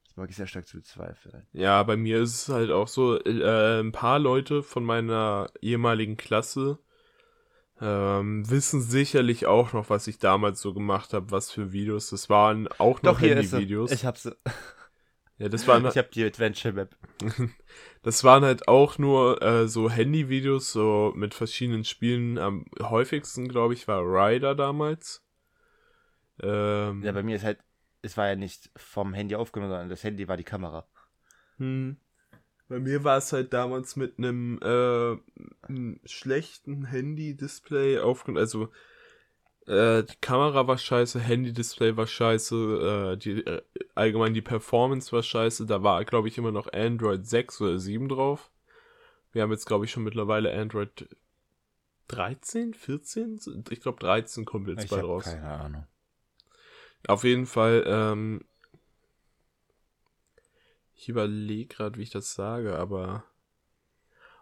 das mag ich sehr stark zu bezweifeln. Ja, bei mir ist es halt auch so, äh, ein paar Leute von meiner ehemaligen Klasse ähm, wissen sicherlich auch noch, was ich damals so gemacht habe, was für Videos. Das waren auch noch. Handyvideos. Ich hab sie. Ja, das waren, Ich hab die Adventure Map. das waren halt auch nur äh, so Handyvideos, so mit verschiedenen Spielen. Am häufigsten, glaube ich, war Ryder damals. Ähm, Ja, bei mir ist halt, es war ja nicht vom Handy aufgenommen, sondern das Handy war die Kamera. Hm. Bei mir war es halt damals mit einem, äh, einem schlechten Handy-Display aufgenommen. Also äh, die Kamera war scheiße, Handy-Display war scheiße, äh, die, äh, allgemein die Performance war scheiße. Da war, glaube ich, immer noch Android 6 oder 7 drauf. Wir haben jetzt, glaube ich, schon mittlerweile Android 13, 14? Ich glaube 13 kommt jetzt Ich bald habe raus. keine Ahnung. Auf jeden Fall, ähm, ich überlege gerade, wie ich das sage, aber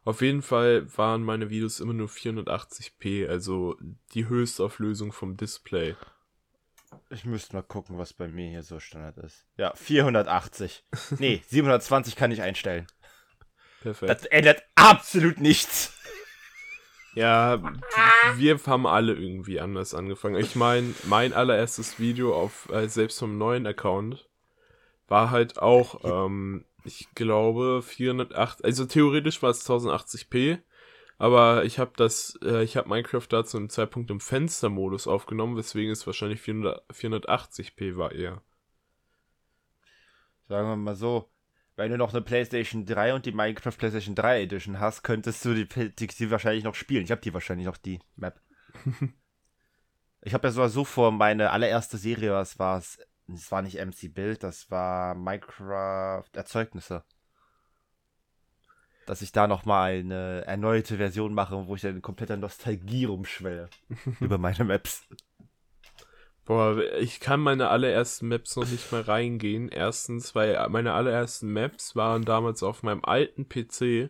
auf jeden Fall waren meine Videos immer nur 480p, also die Höchstauflösung vom Display. Ich müsste mal gucken, was bei mir hier so Standard ist. Ja, 480. Nee, 720 kann ich einstellen. Perfekt. Das ändert absolut nichts. Ja, wir haben alle irgendwie anders angefangen. Ich meine, mein allererstes Video auf, äh, selbst vom neuen Account, war halt auch, ähm, ich glaube, 408, also theoretisch war es 1080p, aber ich habe das, äh, ich habe Minecraft da zu einem Zeitpunkt im Fenstermodus aufgenommen, weswegen es wahrscheinlich 400, 480p war eher. Sagen wir mal so, wenn du noch eine PlayStation 3 und die Minecraft PlayStation 3 Edition hast, könntest du die, die, die wahrscheinlich noch spielen. Ich habe die wahrscheinlich noch, die Map. ich habe ja sogar so vor, meine allererste Serie, was war es? Es war nicht MC Build, das war Minecraft Erzeugnisse. Dass ich da nochmal eine erneute Version mache, wo ich dann in kompletter Nostalgie rumschwelle. über meine Maps. Boah, ich kann meine allerersten Maps noch nicht mal reingehen. Erstens, weil meine allerersten Maps waren damals auf meinem alten PC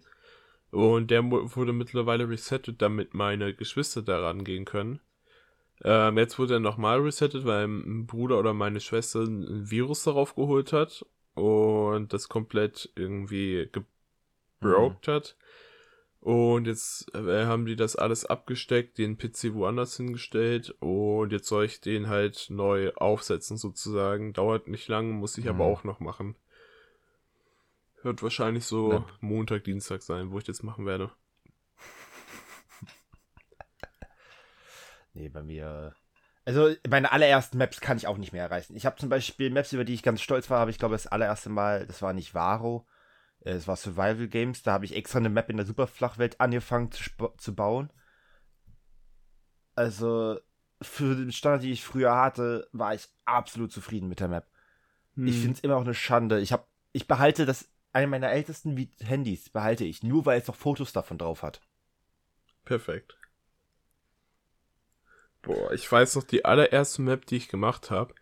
und der wurde mittlerweile resettet, damit meine Geschwister da rangehen können. Ähm, jetzt wurde er nochmal resettet, weil ein Bruder oder meine Schwester ein Virus darauf geholt hat und das komplett irgendwie gebroked hat. Und jetzt äh, haben die das alles abgesteckt, den PC woanders hingestellt und jetzt soll ich den halt neu aufsetzen sozusagen. Dauert nicht lang, muss ich aber Mhm. auch noch machen. Wird wahrscheinlich so Ja. Montag, Dienstag sein, wo ich das machen werde. Nee, bei mir. Also, meine allerersten Maps kann ich auch nicht mehr erreichen. Ich habe zum Beispiel Maps, über die ich ganz stolz war, habe ich glaube das allererste Mal, das war nicht Varo, äh, es war Survival Games. Da habe ich extra eine Map in der Superflachwelt angefangen zu, zu bauen. Also, für den Standard, die ich früher hatte, war ich absolut zufrieden mit der Map. Ich Hm. finde es immer noch eine Schande. Ich, hab, ich behalte das, eine meiner ältesten Handys behalte ich, nur weil es noch Fotos davon drauf hat. Perfekt. Boah, ich weiß noch, die allererste Map, die ich gemacht habe.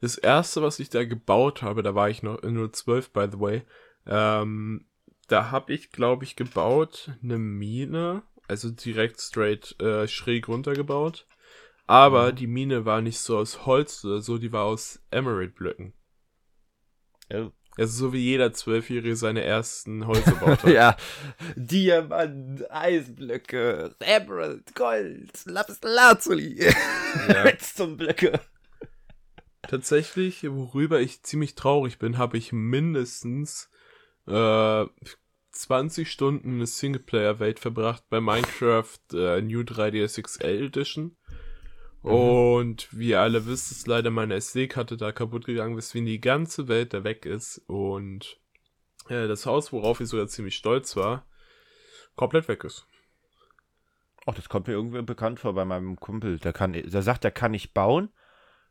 Das erste, was ich da gebaut habe, da war ich noch nur 12, by the way. Ähm, da habe ich, glaube ich, gebaut eine Mine, also direkt straight äh, schräg runtergebaut. Aber Mhm. die Mine war nicht so aus Holz oder so, die war aus Emerald-Blöcken. Oh. Also so wie jeder Zwölfjährige seine ersten Holzerbaut hat. ja. Diamant, Eisblöcke, Emerald, Gold, Lapis Lazuli. Redstone-Blöcke. Tatsächlich, worüber ich ziemlich traurig bin, habe ich mindestens äh, 20 Stunden eine Singleplayer-Welt verbracht bei Minecraft äh, New 3ds XL Edition. Und wie ihr alle wisst, ist leider meine SD-Karte da kaputt gegangen, weswegen die ganze Welt da weg ist. Und äh, das Haus, worauf ich sogar ziemlich stolz war, komplett weg ist. Ach, das kommt mir irgendwie bekannt vor bei meinem Kumpel. Der, kann, der sagt, der kann nicht bauen.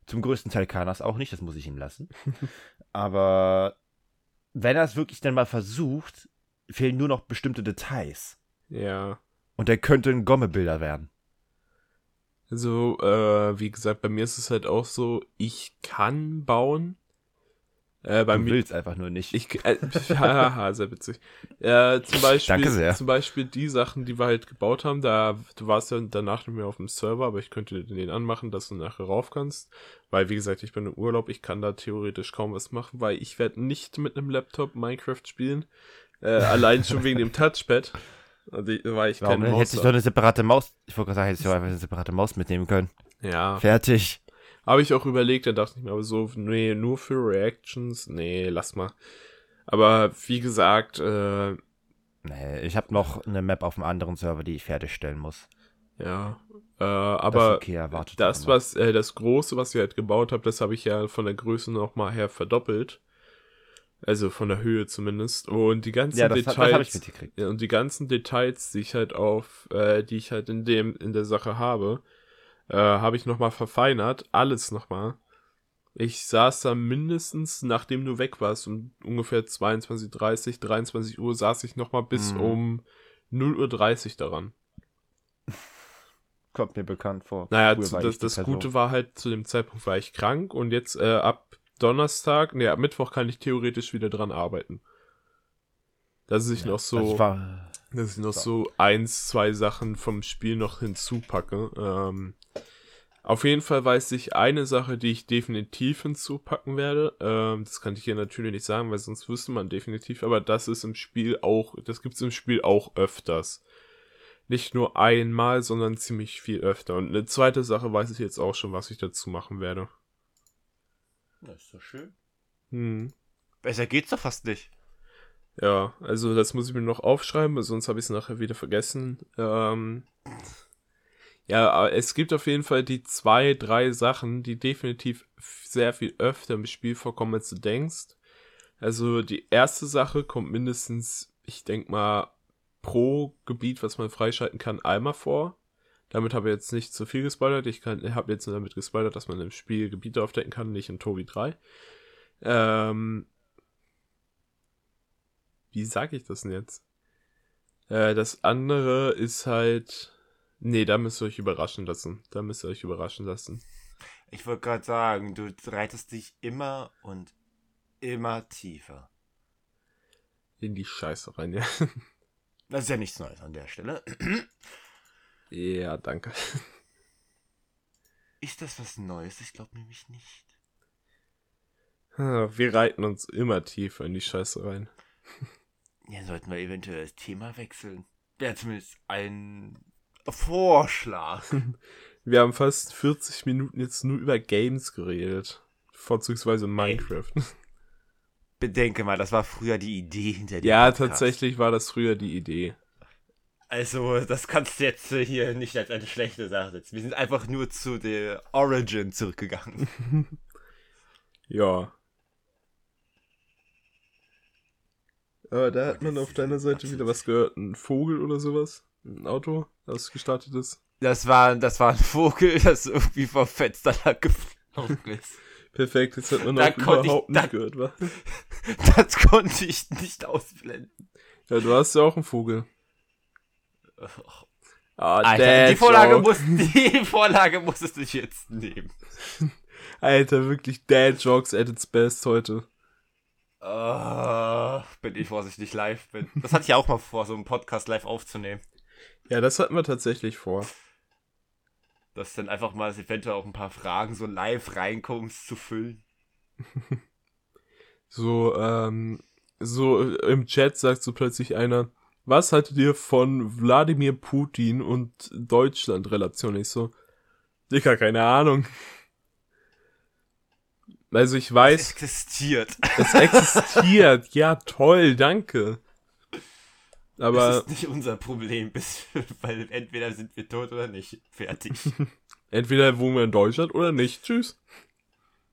Zum größten Teil kann er es auch nicht, das muss ich ihm lassen. Aber wenn er es wirklich dann mal versucht, fehlen nur noch bestimmte Details. Ja. Und der könnte ein Gommebilder werden. Also, äh, wie gesagt, bei mir ist es halt auch so, ich kann bauen. Äh, bei Du mir, willst einfach nur nicht. ich, äh, haha, sehr witzig. Äh, zum Beispiel, Danke sehr. zum Beispiel die Sachen, die wir halt gebaut haben, da, du warst ja danach nicht mehr auf dem Server, aber ich könnte den anmachen, dass du nachher rauf kannst. Weil, wie gesagt, ich bin im Urlaub, ich kann da theoretisch kaum was machen, weil ich werde nicht mit einem Laptop Minecraft spielen. Äh, allein schon wegen dem Touchpad. Also, ich- weil ich Warum keine? Maus Hättest du doch eine separate Maus. Ich wollte gerade sagen, hättest du einfach eine separate Maus mitnehmen können. Ja. Fertig. Habe ich auch überlegt, dann dachte ich mir aber so, nee, nur für Reactions, nee, lass mal. Aber wie gesagt, äh, Nee, ich habe noch eine Map auf einem anderen Server, die ich fertigstellen muss. ja, äh, das aber okay erwartet. das, was, äh, das Große, was ich halt gebaut habe, das habe ich ja von der Größe nochmal her verdoppelt. Also von der Höhe zumindest. Und die ganzen Ja, das, das Details. habe ich mitgekriegt. Ja, und die ganzen Details, die ich halt auf, äh, die ich halt in dem, in der Sache habe, äh, habe ich nochmal verfeinert. Alles nochmal. Ich saß da mindestens, nachdem du weg warst, um ungefähr 22.30, 23 Uhr, saß ich nochmal bis Mhm. um 0.30 Uhr daran. Kommt mir bekannt vor. Naja, zu, das, das. Gute war halt, zu dem Zeitpunkt war ich krank und jetzt äh, ab Donnerstag, nee, ab Mittwoch kann ich theoretisch wieder dran arbeiten. Dass ich noch so, Das war, dass ich noch So. so eins, zwei Sachen vom Spiel noch hinzupacke. Ähm, auf jeden Fall weiß ich eine Sache, die ich definitiv hinzupacken werde. Ähm, das kann ich hier natürlich nicht sagen, weil sonst wüsste man definitiv, aber das ist im Spiel auch, das gibt's im Spiel auch öfters. Nicht nur einmal, sondern ziemlich viel öfter. Und eine zweite Sache weiß ich jetzt auch schon, was ich dazu machen werde. Das ist so schön. Hm. Besser geht's doch fast nicht. Ja, also das muss ich mir noch aufschreiben, weil sonst habe ich es nachher wieder vergessen. Ähm, ja, aber es gibt auf jeden Fall die zwei, drei Sachen, die definitiv sehr viel öfter im Spiel vorkommen, als du denkst. Also die erste Sache kommt mindestens, ich denk mal, pro Gebiet, was man freischalten kann, einmal vor. Damit habe ich jetzt nicht zu viel gespoilert. Ich habe jetzt nur damit gespoilert, dass man im Spiel Gebiete aufdecken kann, nicht in Tobi 3. Ähm, wie sage ich das denn jetzt? Äh, das andere ist halt. Nee, da müsst ihr euch überraschen lassen. Da müsst ihr euch überraschen lassen. Ich wollte gerade sagen, du reitest dich immer und immer tiefer. In die Scheiße rein, ja. Das ist ja nichts Neues an der Stelle. Ja, danke. Ist das was Neues? Ich glaube nämlich nicht. Wir reiten uns immer tiefer in die Scheiße rein. Ja, sollten wir eventuell das Thema wechseln. Wäre zumindest ein Vorschlag. Wir haben fast 40 Minuten jetzt nur über Games geredet. Vorzugsweise Minecraft. Bedenke mal, das war früher die Idee hinter dem Ja, Podcast. tatsächlich war das früher die Idee. Also, das kannst du jetzt hier nicht als eine schlechte Sache setzen. Wir sind einfach nur zu der Origin zurückgegangen. Ja. Aber da hat man auf deiner Seite wieder was gehört. Ein Vogel oder sowas? Ein Auto, das gestartet ist. Das war, das war ein Vogel, das irgendwie vom Fenster da geflogen ist. Perfekt, jetzt hat man Da auch konnte ich- überhaupt da- nicht gehört, wa? Das konnte ich nicht ausblenden. Ja, du hast ja auch einen Vogel. Ah, Alter, die Vorlage, muss, die Vorlage musstest du jetzt nehmen. Alter, wirklich Dad Jokes at its best heute. Ah, bin ich nicht live bin. Das hatte ich auch mal vor, so einen Podcast live aufzunehmen. Ja, das hatten wir tatsächlich vor. Dass dann einfach mal eventuell auch ein paar Fragen so live reinkommen, zu füllen. So, ähm, so im Chat sagt so plötzlich einer, was haltet ihr von Wladimir Putin und Deutschland-Relation? Ich so, Dicker, keine Ahnung. Also ich Es weiß, existiert. es existiert. Ja, toll, danke. das Aber ist nicht unser Problem, bis, weil entweder sind wir tot oder nicht. Fertig. entweder wohnen wir in Deutschland oder nicht. Tschüss.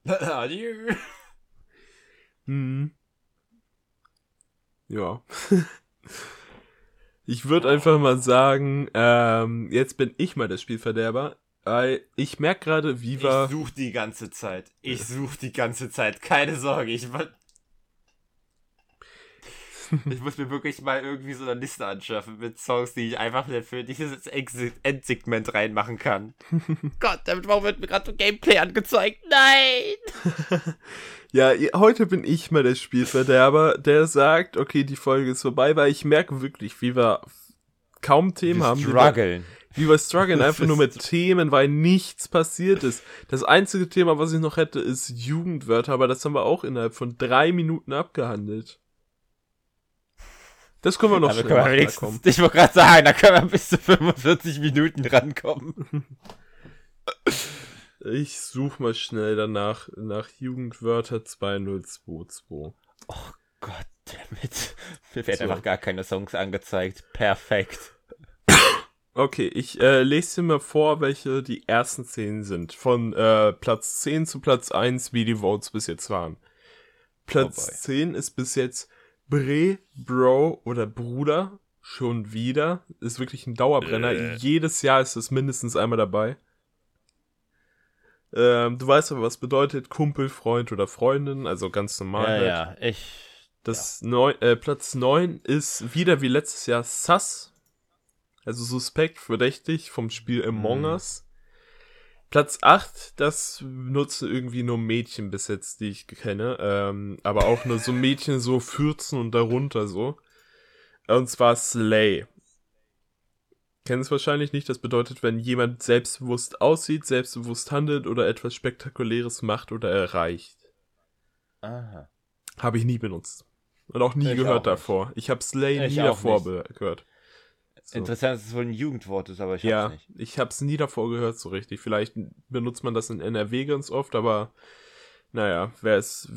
Adieu. Hm. Ja. ich würde einfach mal sagen, ähm, jetzt bin ich mal der Spielverderber. Weil ich merke gerade, Viva. Ich such die ganze Zeit. Ich such die ganze Zeit. Keine Sorge. Ich, ich muss mir wirklich mal irgendwie so eine Liste anschaffen mit Songs, die ich einfach für dieses Endsegment reinmachen kann. Gott, damit warum wird mir gerade so Gameplay angezeigt? Nein! Ja, heute bin ich mal der Spielverderber, der sagt, okay, die Folge ist vorbei, weil ich merke wirklich, wie wir kaum Themen haben. wie wir- strugglen. Wie wir strugglen einfach nur mit Themen, weil nichts passiert ist. Das einzige Thema, was ich noch hätte, ist Jugendwörter, aber das haben wir auch innerhalb von drei Minuten abgehandelt. Das können wir noch schnell können wir machen, wenigstens, komm. ich wollte gerade sagen, da können wir bis zu 45 Minuten rankommen. Ich suche mal schnell danach nach Jugendwörter 2022. Gott damit. Mir werden So. einfach gar keine Songs angezeigt. Perfekt. Okay, ich äh, lese dir mal vor, welche die ersten zehn sind. Von äh, Platz 10 zu Platz 1, wie die Votes bis jetzt waren. Platz Oh boy. 10 ist bis jetzt Bre, Bro oder Bruder. Schon wieder. Ist wirklich ein Dauerbrenner. Äh. Jedes Jahr ist es mindestens einmal dabei. Ähm, du weißt aber, was bedeutet Kumpel, Freund oder Freundin, also ganz normal. Ja, halt. ja, ich. Das neun, äh, Platz 9 ist wieder wie letztes Jahr Sus. Also suspekt, verdächtig vom Spiel Among Mhm. Us. Platz 8, das nutzen irgendwie nur Mädchen bis jetzt, die ich kenne. Ähm, aber auch nur so Mädchen so 14 und darunter so. Und zwar Slay. Kennen es wahrscheinlich nicht. Das bedeutet, wenn jemand selbstbewusst aussieht, selbstbewusst handelt oder etwas Spektakuläres macht oder erreicht. Aha. Habe ich nie benutzt. Und auch nie Ich gehört auch davor. Ich habe Slay Ich nie davor nicht. gehört. So. Interessant, dass es wohl ein Jugendwort ist, aber ich ja, hab's nicht. ich habe es nie davor gehört so richtig. Vielleicht benutzt man das in NRW ganz oft, aber naja, wer es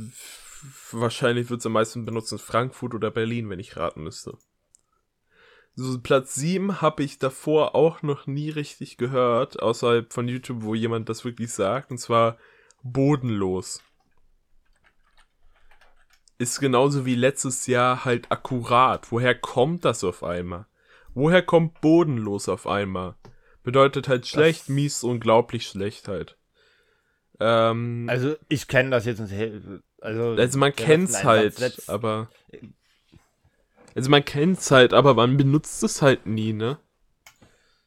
wahrscheinlich wird es am meisten benutzt in Frankfurt oder Berlin, wenn ich raten müsste. So Platz 7 habe ich davor auch noch nie richtig gehört, außerhalb von YouTube, wo jemand das wirklich sagt, und zwar bodenlos. Ist genauso wie letztes Jahr halt akkurat. Woher kommt das auf einmal? Woher kommt bodenlos auf einmal? Bedeutet halt schlecht, mies, unglaublich schlecht halt. Ähm, also, Also, ich kenne das jetzt nicht. Also, man das kennt's in einen halt, setzt- aber. Also man kennt's halt, aber man benutzt es halt nie, ne?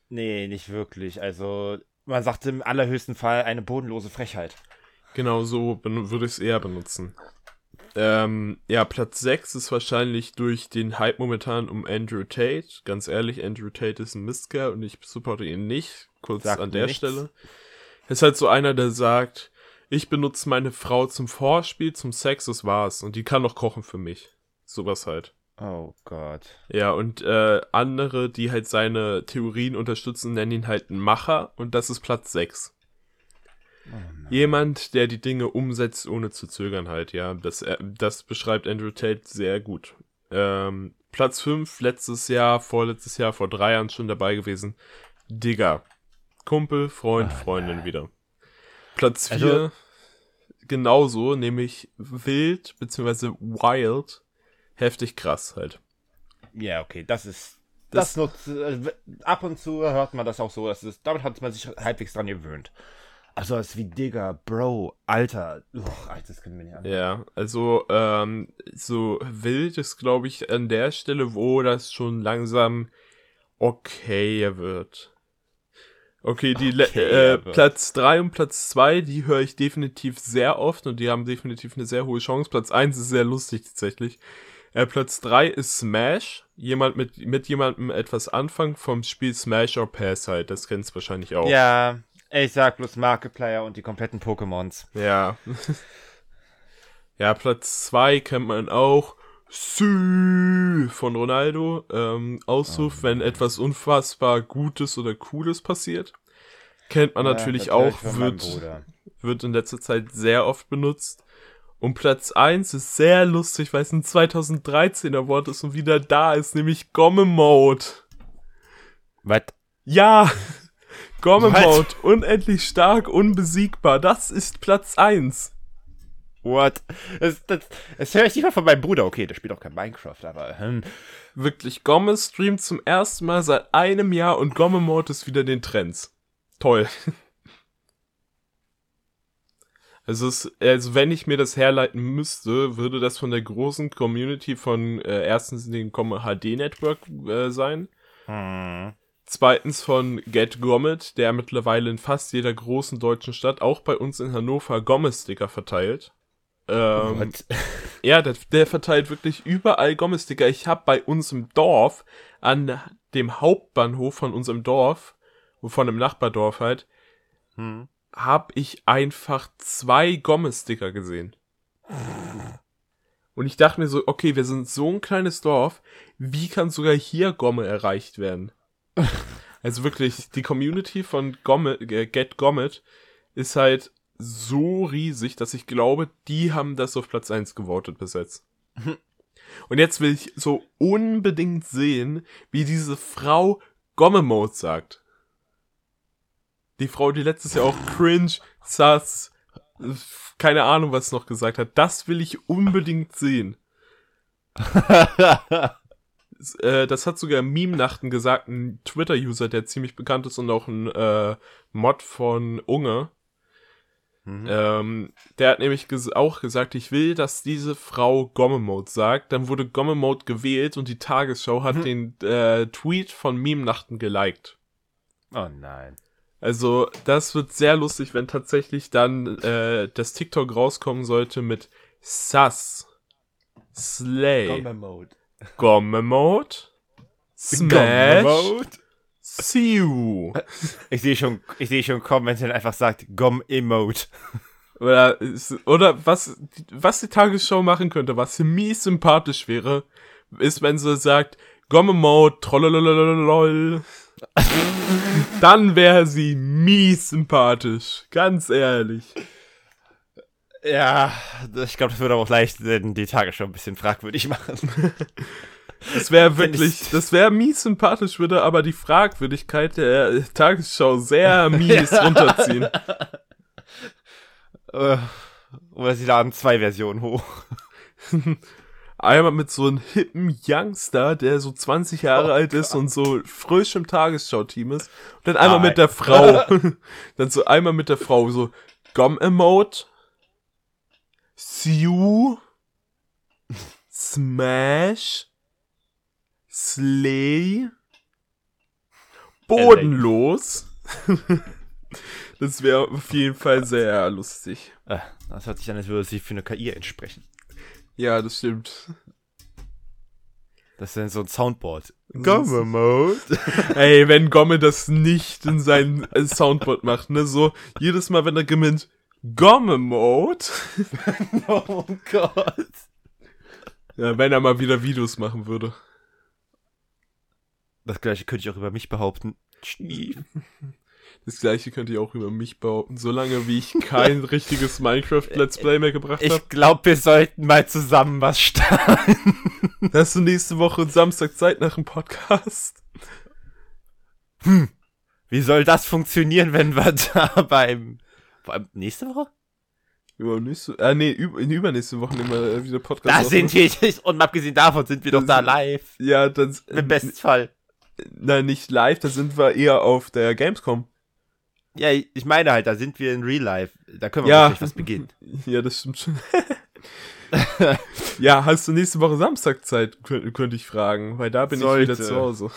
Nee, nicht wirklich. Also, man sagt im allerhöchsten Fall eine bodenlose Frechheit. Genau so würde ich es eher benutzen. Ähm, ja, Platz 6 ist wahrscheinlich durch den Hype momentan um Andrew Tate. Ganz ehrlich, Andrew Tate ist ein Mistkerl und ich supporte ihn nicht. Kurz Sagt an der nichts. Stelle. Ist halt so einer, der sagt, ich benutze meine Frau zum Vorspiel, zum Sex, das war's. Und die kann noch kochen für mich. Sowas halt. Oh Gott. Ja, und äh, andere, die halt seine Theorien unterstützen, nennen ihn halt einen Macher und das ist Platz 6. Jemand, der die Dinge umsetzt, ohne zu zögern halt, ja. Das, äh, das beschreibt Andrew Tate sehr gut. Ähm, Platz 5, letztes Jahr, vorletztes Jahr, vor drei Jahren schon dabei gewesen. Digger. Kumpel, Freund, Ah, Freundin nein. wieder. Platz 4, Also- genauso, nämlich wild, beziehungsweise wild, heftig krass halt. Ja, okay, das ist. Das- Das, nutzt. Äh, ab und zu hört man das auch so. Das ist, damit hat man sich halbwegs dran gewöhnt. Also, ist wie Digger, Bro, Alter. Uch, Alter, das können wir nicht an. Ja, also ähm, so wild ist, glaube ich, an der Stelle, wo das schon langsam okay wird. Okay, die Okay, äh, Platz 3 und Platz 2, die höre ich definitiv sehr oft und die haben definitiv eine sehr hohe Chance. Platz 1 ist sehr lustig tatsächlich. Äh, Platz 3 ist Smash. Jemand mit, mit jemandem etwas anfangen vom Spiel Smash or Pass halt. Das kennst du wahrscheinlich auch. Ja, ich sag bloß Markiplier und die kompletten Pokémons. Ja. ja, Platz 2 kennt man auch. Sü von Ronaldo. Ähm, Ausruf, wenn etwas unfassbar Gutes oder Cooles passiert. Kennt man Ja, natürlich das auch, wird, wird in letzter Zeit sehr oft benutzt. Und Platz 1 ist sehr lustig, weil es ein 2013er Wort ist und wieder da ist, nämlich Gomme-Mode. Was? Ja! Gomme-Mode, What? unendlich stark, unbesiegbar. Das ist Platz 1. What? Das, das, das höre ich nicht mal von meinem Bruder. Okay, der spielt auch kein Minecraft, aber. Hm. Wirklich, Gomme streamt zum ersten Mal seit einem Jahr und Gomme Mode ist wieder in den Trends. Toll. Also, es, also, wenn ich mir das herleiten müsste, würde das von der großen Community von äh, erstens dem Gomme HD Network äh, sein. Hm. Zweitens von Get Gommet, der mittlerweile in fast jeder großen deutschen Stadt, auch bei uns in Hannover, Gomme-Sticker verteilt. Ähm, ja, der, der verteilt wirklich überall Gomme-Sticker. Ich habe bei uns im Dorf, an dem Hauptbahnhof von unserem Dorf, von einem Nachbardorf halt, Hm. habe ich einfach zwei Gomme-Sticker gesehen. Und ich dachte mir so, okay, wir sind so ein kleines Dorf, wie kann sogar hier Gomme erreicht werden? Also wirklich, die Community von Gomme, äh, Get Gommet ist halt so riesig, dass ich glaube, die haben das auf Platz 1 gewotet bis jetzt. Und jetzt will ich so unbedingt sehen, wie diese Frau Gomme-Mode sagt. Die Frau, die letztes Jahr auch cringe, sass, keine Ahnung, was noch gesagt hat. Das will ich unbedingt sehen. äh, das hat sogar Meme-Nachten gesagt, ein Twitter-User, der ziemlich bekannt ist und auch ein äh, Mod von Unge. Mhm. Ähm, der hat nämlich ges auch gesagt, ich will, dass diese Frau Gomme-Mode sagt. Dann wurde Gomme-Mode gewählt und die Tagesschau hat mhm. den äh, Tweet von Meme-Nachten geliked. Oh nein. Also, das wird sehr lustig, wenn tatsächlich dann äh, das TikTok rauskommen sollte mit Sass, Slay, Gomme-Mode. Smash, Gomme-Mode, Siu. Ich sehe schon, ich sehe schon kommen, wenn sie dann einfach sagt Gomm-Emote. Oder, oder was, was die Tagesschau machen könnte, was mies sympathisch wäre, ist, wenn sie sagt, Gomme-Mode, trollolololol. Dann wäre sie mies sympathisch. Ganz ehrlich. Ja, ich glaube, das würde auch leicht die Tagesschau ein bisschen fragwürdig machen. Das wäre wirklich, das wäre mies sympathisch, würde aber die Fragwürdigkeit der Tagesschau sehr mies runterziehen. Äh, oder sie laden zwei Versionen hoch. Einmal mit so einem hippen Youngster, der so 20 Jahre oh, alt ist und so frisch im Tagesschau-Team ist. Und dann einmal Nein. mit der Frau. dann so einmal mit der Frau, so Gom-Emote, Siu, Smash, Slay, Bodenlos. das wäre auf jeden Fall sehr lustig. Äh, das hört sich an, als würde sie für eine KI entsprechen. Ja, das stimmt. Das ist dann so ein Soundboard. Gomme-Mode. Ey, wenn Gomme das nicht in sein Soundboard macht, ne, so jedes Mal, wenn er gewinnt, Gomme-Mode. oh Gott. Ja, wenn er mal wieder Videos machen würde. Das gleiche könnte ich auch über mich behaupten. Schnief. Das gleiche könnte ich auch über mich behaupten, solange wie ich kein richtiges Minecraft-Let's Play mehr gebracht habe. Ich glaube, wir sollten mal zusammen was starten. Hast du nächste Woche Samstag Zeit nach dem Podcast? Hm. Wie soll das funktionieren, wenn wir da beim. Beim nächste Woche? Übernächste, äh, nee, über, in übernächste Woche nehmen wir wieder Podcast. Da sind wir, und abgesehen davon sind wir doch da live. Ja, dann. Im besten Fall. Nein, nicht live, da sind wir eher auf der Gamescom. Ja, ich meine halt, da sind wir in Real Life. Da können wir ja. was beginnen. Ja, das stimmt schon. ja, hast du nächste Woche Samstag Zeit, könnte könnt ich fragen, weil da bin Sollte. ich wieder zu Hause.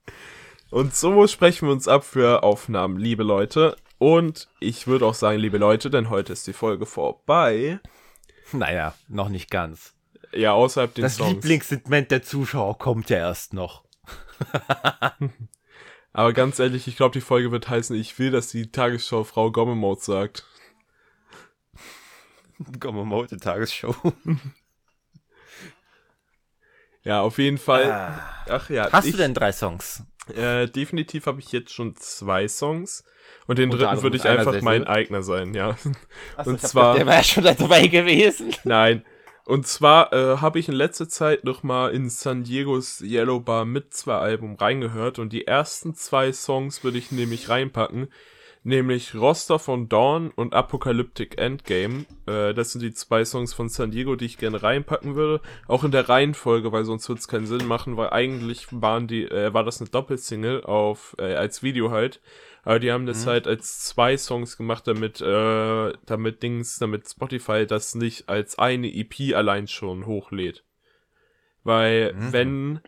Und so sprechen wir uns ab für Aufnahmen, liebe Leute. Und ich würde auch sagen, liebe Leute, denn heute ist die Folge vorbei. Naja, noch nicht ganz. Ja, außerhalb den das Songs. Das Lieblingssegment der Zuschauer kommt ja erst noch. Aber ganz ehrlich, ich glaube, die Folge wird heißen, ich will, dass die Tagesschau Frau Gommemode sagt. Gommemode Tagesschau. ja, auf jeden Fall. Ah. Ach ja. Hast ich, du denn drei Songs? Äh, definitiv habe ich jetzt schon zwei Songs. Und den Unter dritten würde ich einfach mein eigener sein, ja. Achso, und zwar. Gedacht, der war ja schon dabei gewesen. Nein. Und zwar äh, habe ich in letzter Zeit noch mal in San Diegos Yellow Bar mit zwei Album reingehört und die ersten zwei Songs würde ich nämlich reinpacken, nämlich Roster von Dawn und Apocalyptic Endgame. Äh, das sind die zwei Songs von San Diego, die ich gerne reinpacken würde, auch in der Reihenfolge, weil sonst würde es keinen Sinn machen, weil eigentlich waren die äh, war das eine Doppelsingle auf äh, als Video halt. Aber die haben das mhm. halt als zwei Songs gemacht, damit, äh, damit Dings, damit Spotify das nicht als eine EP allein schon hochlädt. Weil, mhm. wenn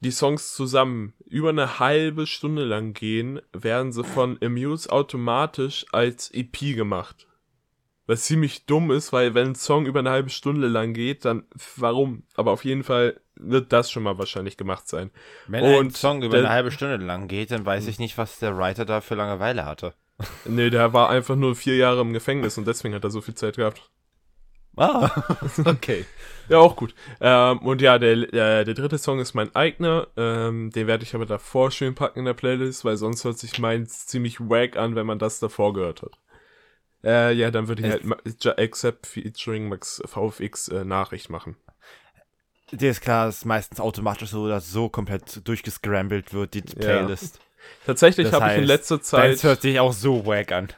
die Songs zusammen über eine halbe Stunde lang gehen, werden sie von Amuse automatisch als EP gemacht. Was ziemlich dumm ist, weil wenn ein Song über eine halbe Stunde lang geht, dann warum? Aber auf jeden Fall wird das schon mal wahrscheinlich gemacht sein. Wenn und ein Song über der, eine halbe Stunde lang geht, dann weiß ich nicht, was der Writer da für Langeweile hatte. Nee, der war einfach nur vier Jahre im Gefängnis und deswegen hat er so viel Zeit gehabt. Ah, okay. ja, auch gut. Ähm, und ja, der, der, der dritte Song ist mein eigener. Ähm, den werde ich aber davor schön packen in der Playlist, weil sonst hört sich meins ziemlich wack an, wenn man das davor gehört hat. Äh, ja, dann würde ich halt Accept featuring Max VFX äh, Nachricht machen. Dir ist klar, dass meistens automatisch so oder so komplett durchgescrambled wird, die Playlist. Tatsächlich habe ich in letzter Zeit. Das hört sich auch so wack an.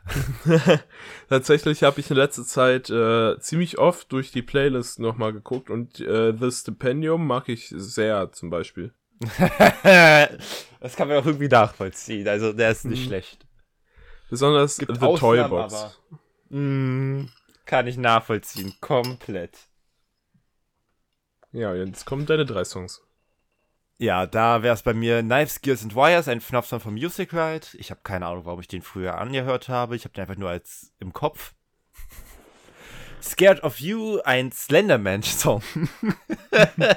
Tatsächlich habe ich in letzter Zeit äh, ziemlich oft durch die Playlist nochmal geguckt und äh, The Stipendium mag ich sehr zum Beispiel. das kann man auch irgendwie nachvollziehen. Also der ist nicht mhm. schlecht. Besonders Gibt The Toybox. Mm, kann ich nachvollziehen. Komplett. Ja, jetzt kommen deine drei Songs. Ja, da wäre es bei mir Knives, Gears and Wires, ein FNAF-Song von Music Ride. Ich habe keine Ahnung, warum ich den früher angehört habe. Ich habe den einfach nur als im Kopf. Scared of You, ein Slenderman-Song. da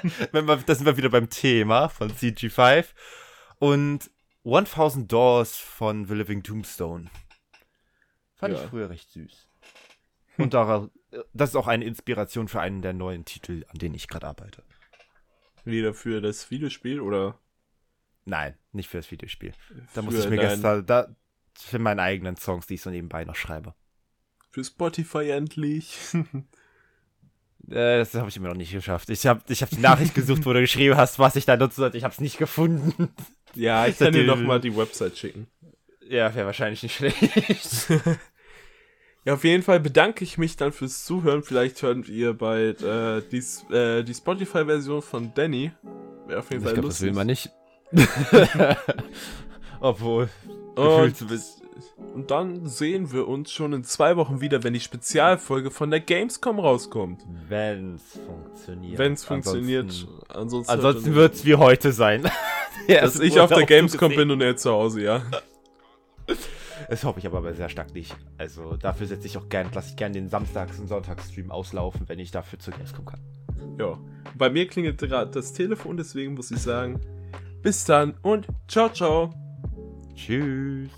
sind wir wieder beim Thema von CG5. Und 1000 Doors von The Living Tombstone. Fand ja. ich früher recht süß. Und daraus, das ist auch eine Inspiration für einen der neuen Titel, an denen ich gerade arbeite. Wieder für das Videospiel oder? Nein, nicht für das Videospiel. Da muss ich mir gestern, da, für meine eigenen Songs, die ich so nebenbei noch schreibe. Für Spotify endlich. Äh, das habe ich immer noch nicht geschafft. Ich habe ich hab die Nachricht gesucht, wo du geschrieben hast, was ich da nutzen sollte. Ich habe es nicht gefunden. Ja, ich kann dir noch mal die Website schicken. Ja, wäre wahrscheinlich nicht schlecht. ja, auf jeden Fall bedanke ich mich dann fürs Zuhören. Vielleicht hört ihr bald äh, die, äh, die Spotify-Version von Danny. Wäre auf jeden ich Fall glaub, lustig. Das will man nicht. Obwohl. Und, und dann sehen wir uns schon in zwei Wochen wieder, wenn die Spezialfolge von der Gamescom rauskommt. Wenn es funktioniert. Wenn es funktioniert. Ansonsten, ansonsten wird es wie heute sein. Dass ich auf der Gamescom bin und er zu Hause, ja. Das hoffe ich aber sehr stark nicht. Also dafür setze ich auch gerne, lasse ich gerne den Samstags- und Sonntagsstream auslaufen, wenn ich dafür zur Gamescom kann. Ja. Bei mir klingelt gerade das Telefon, deswegen muss ich sagen, bis dann und ciao, ciao. Tschüss.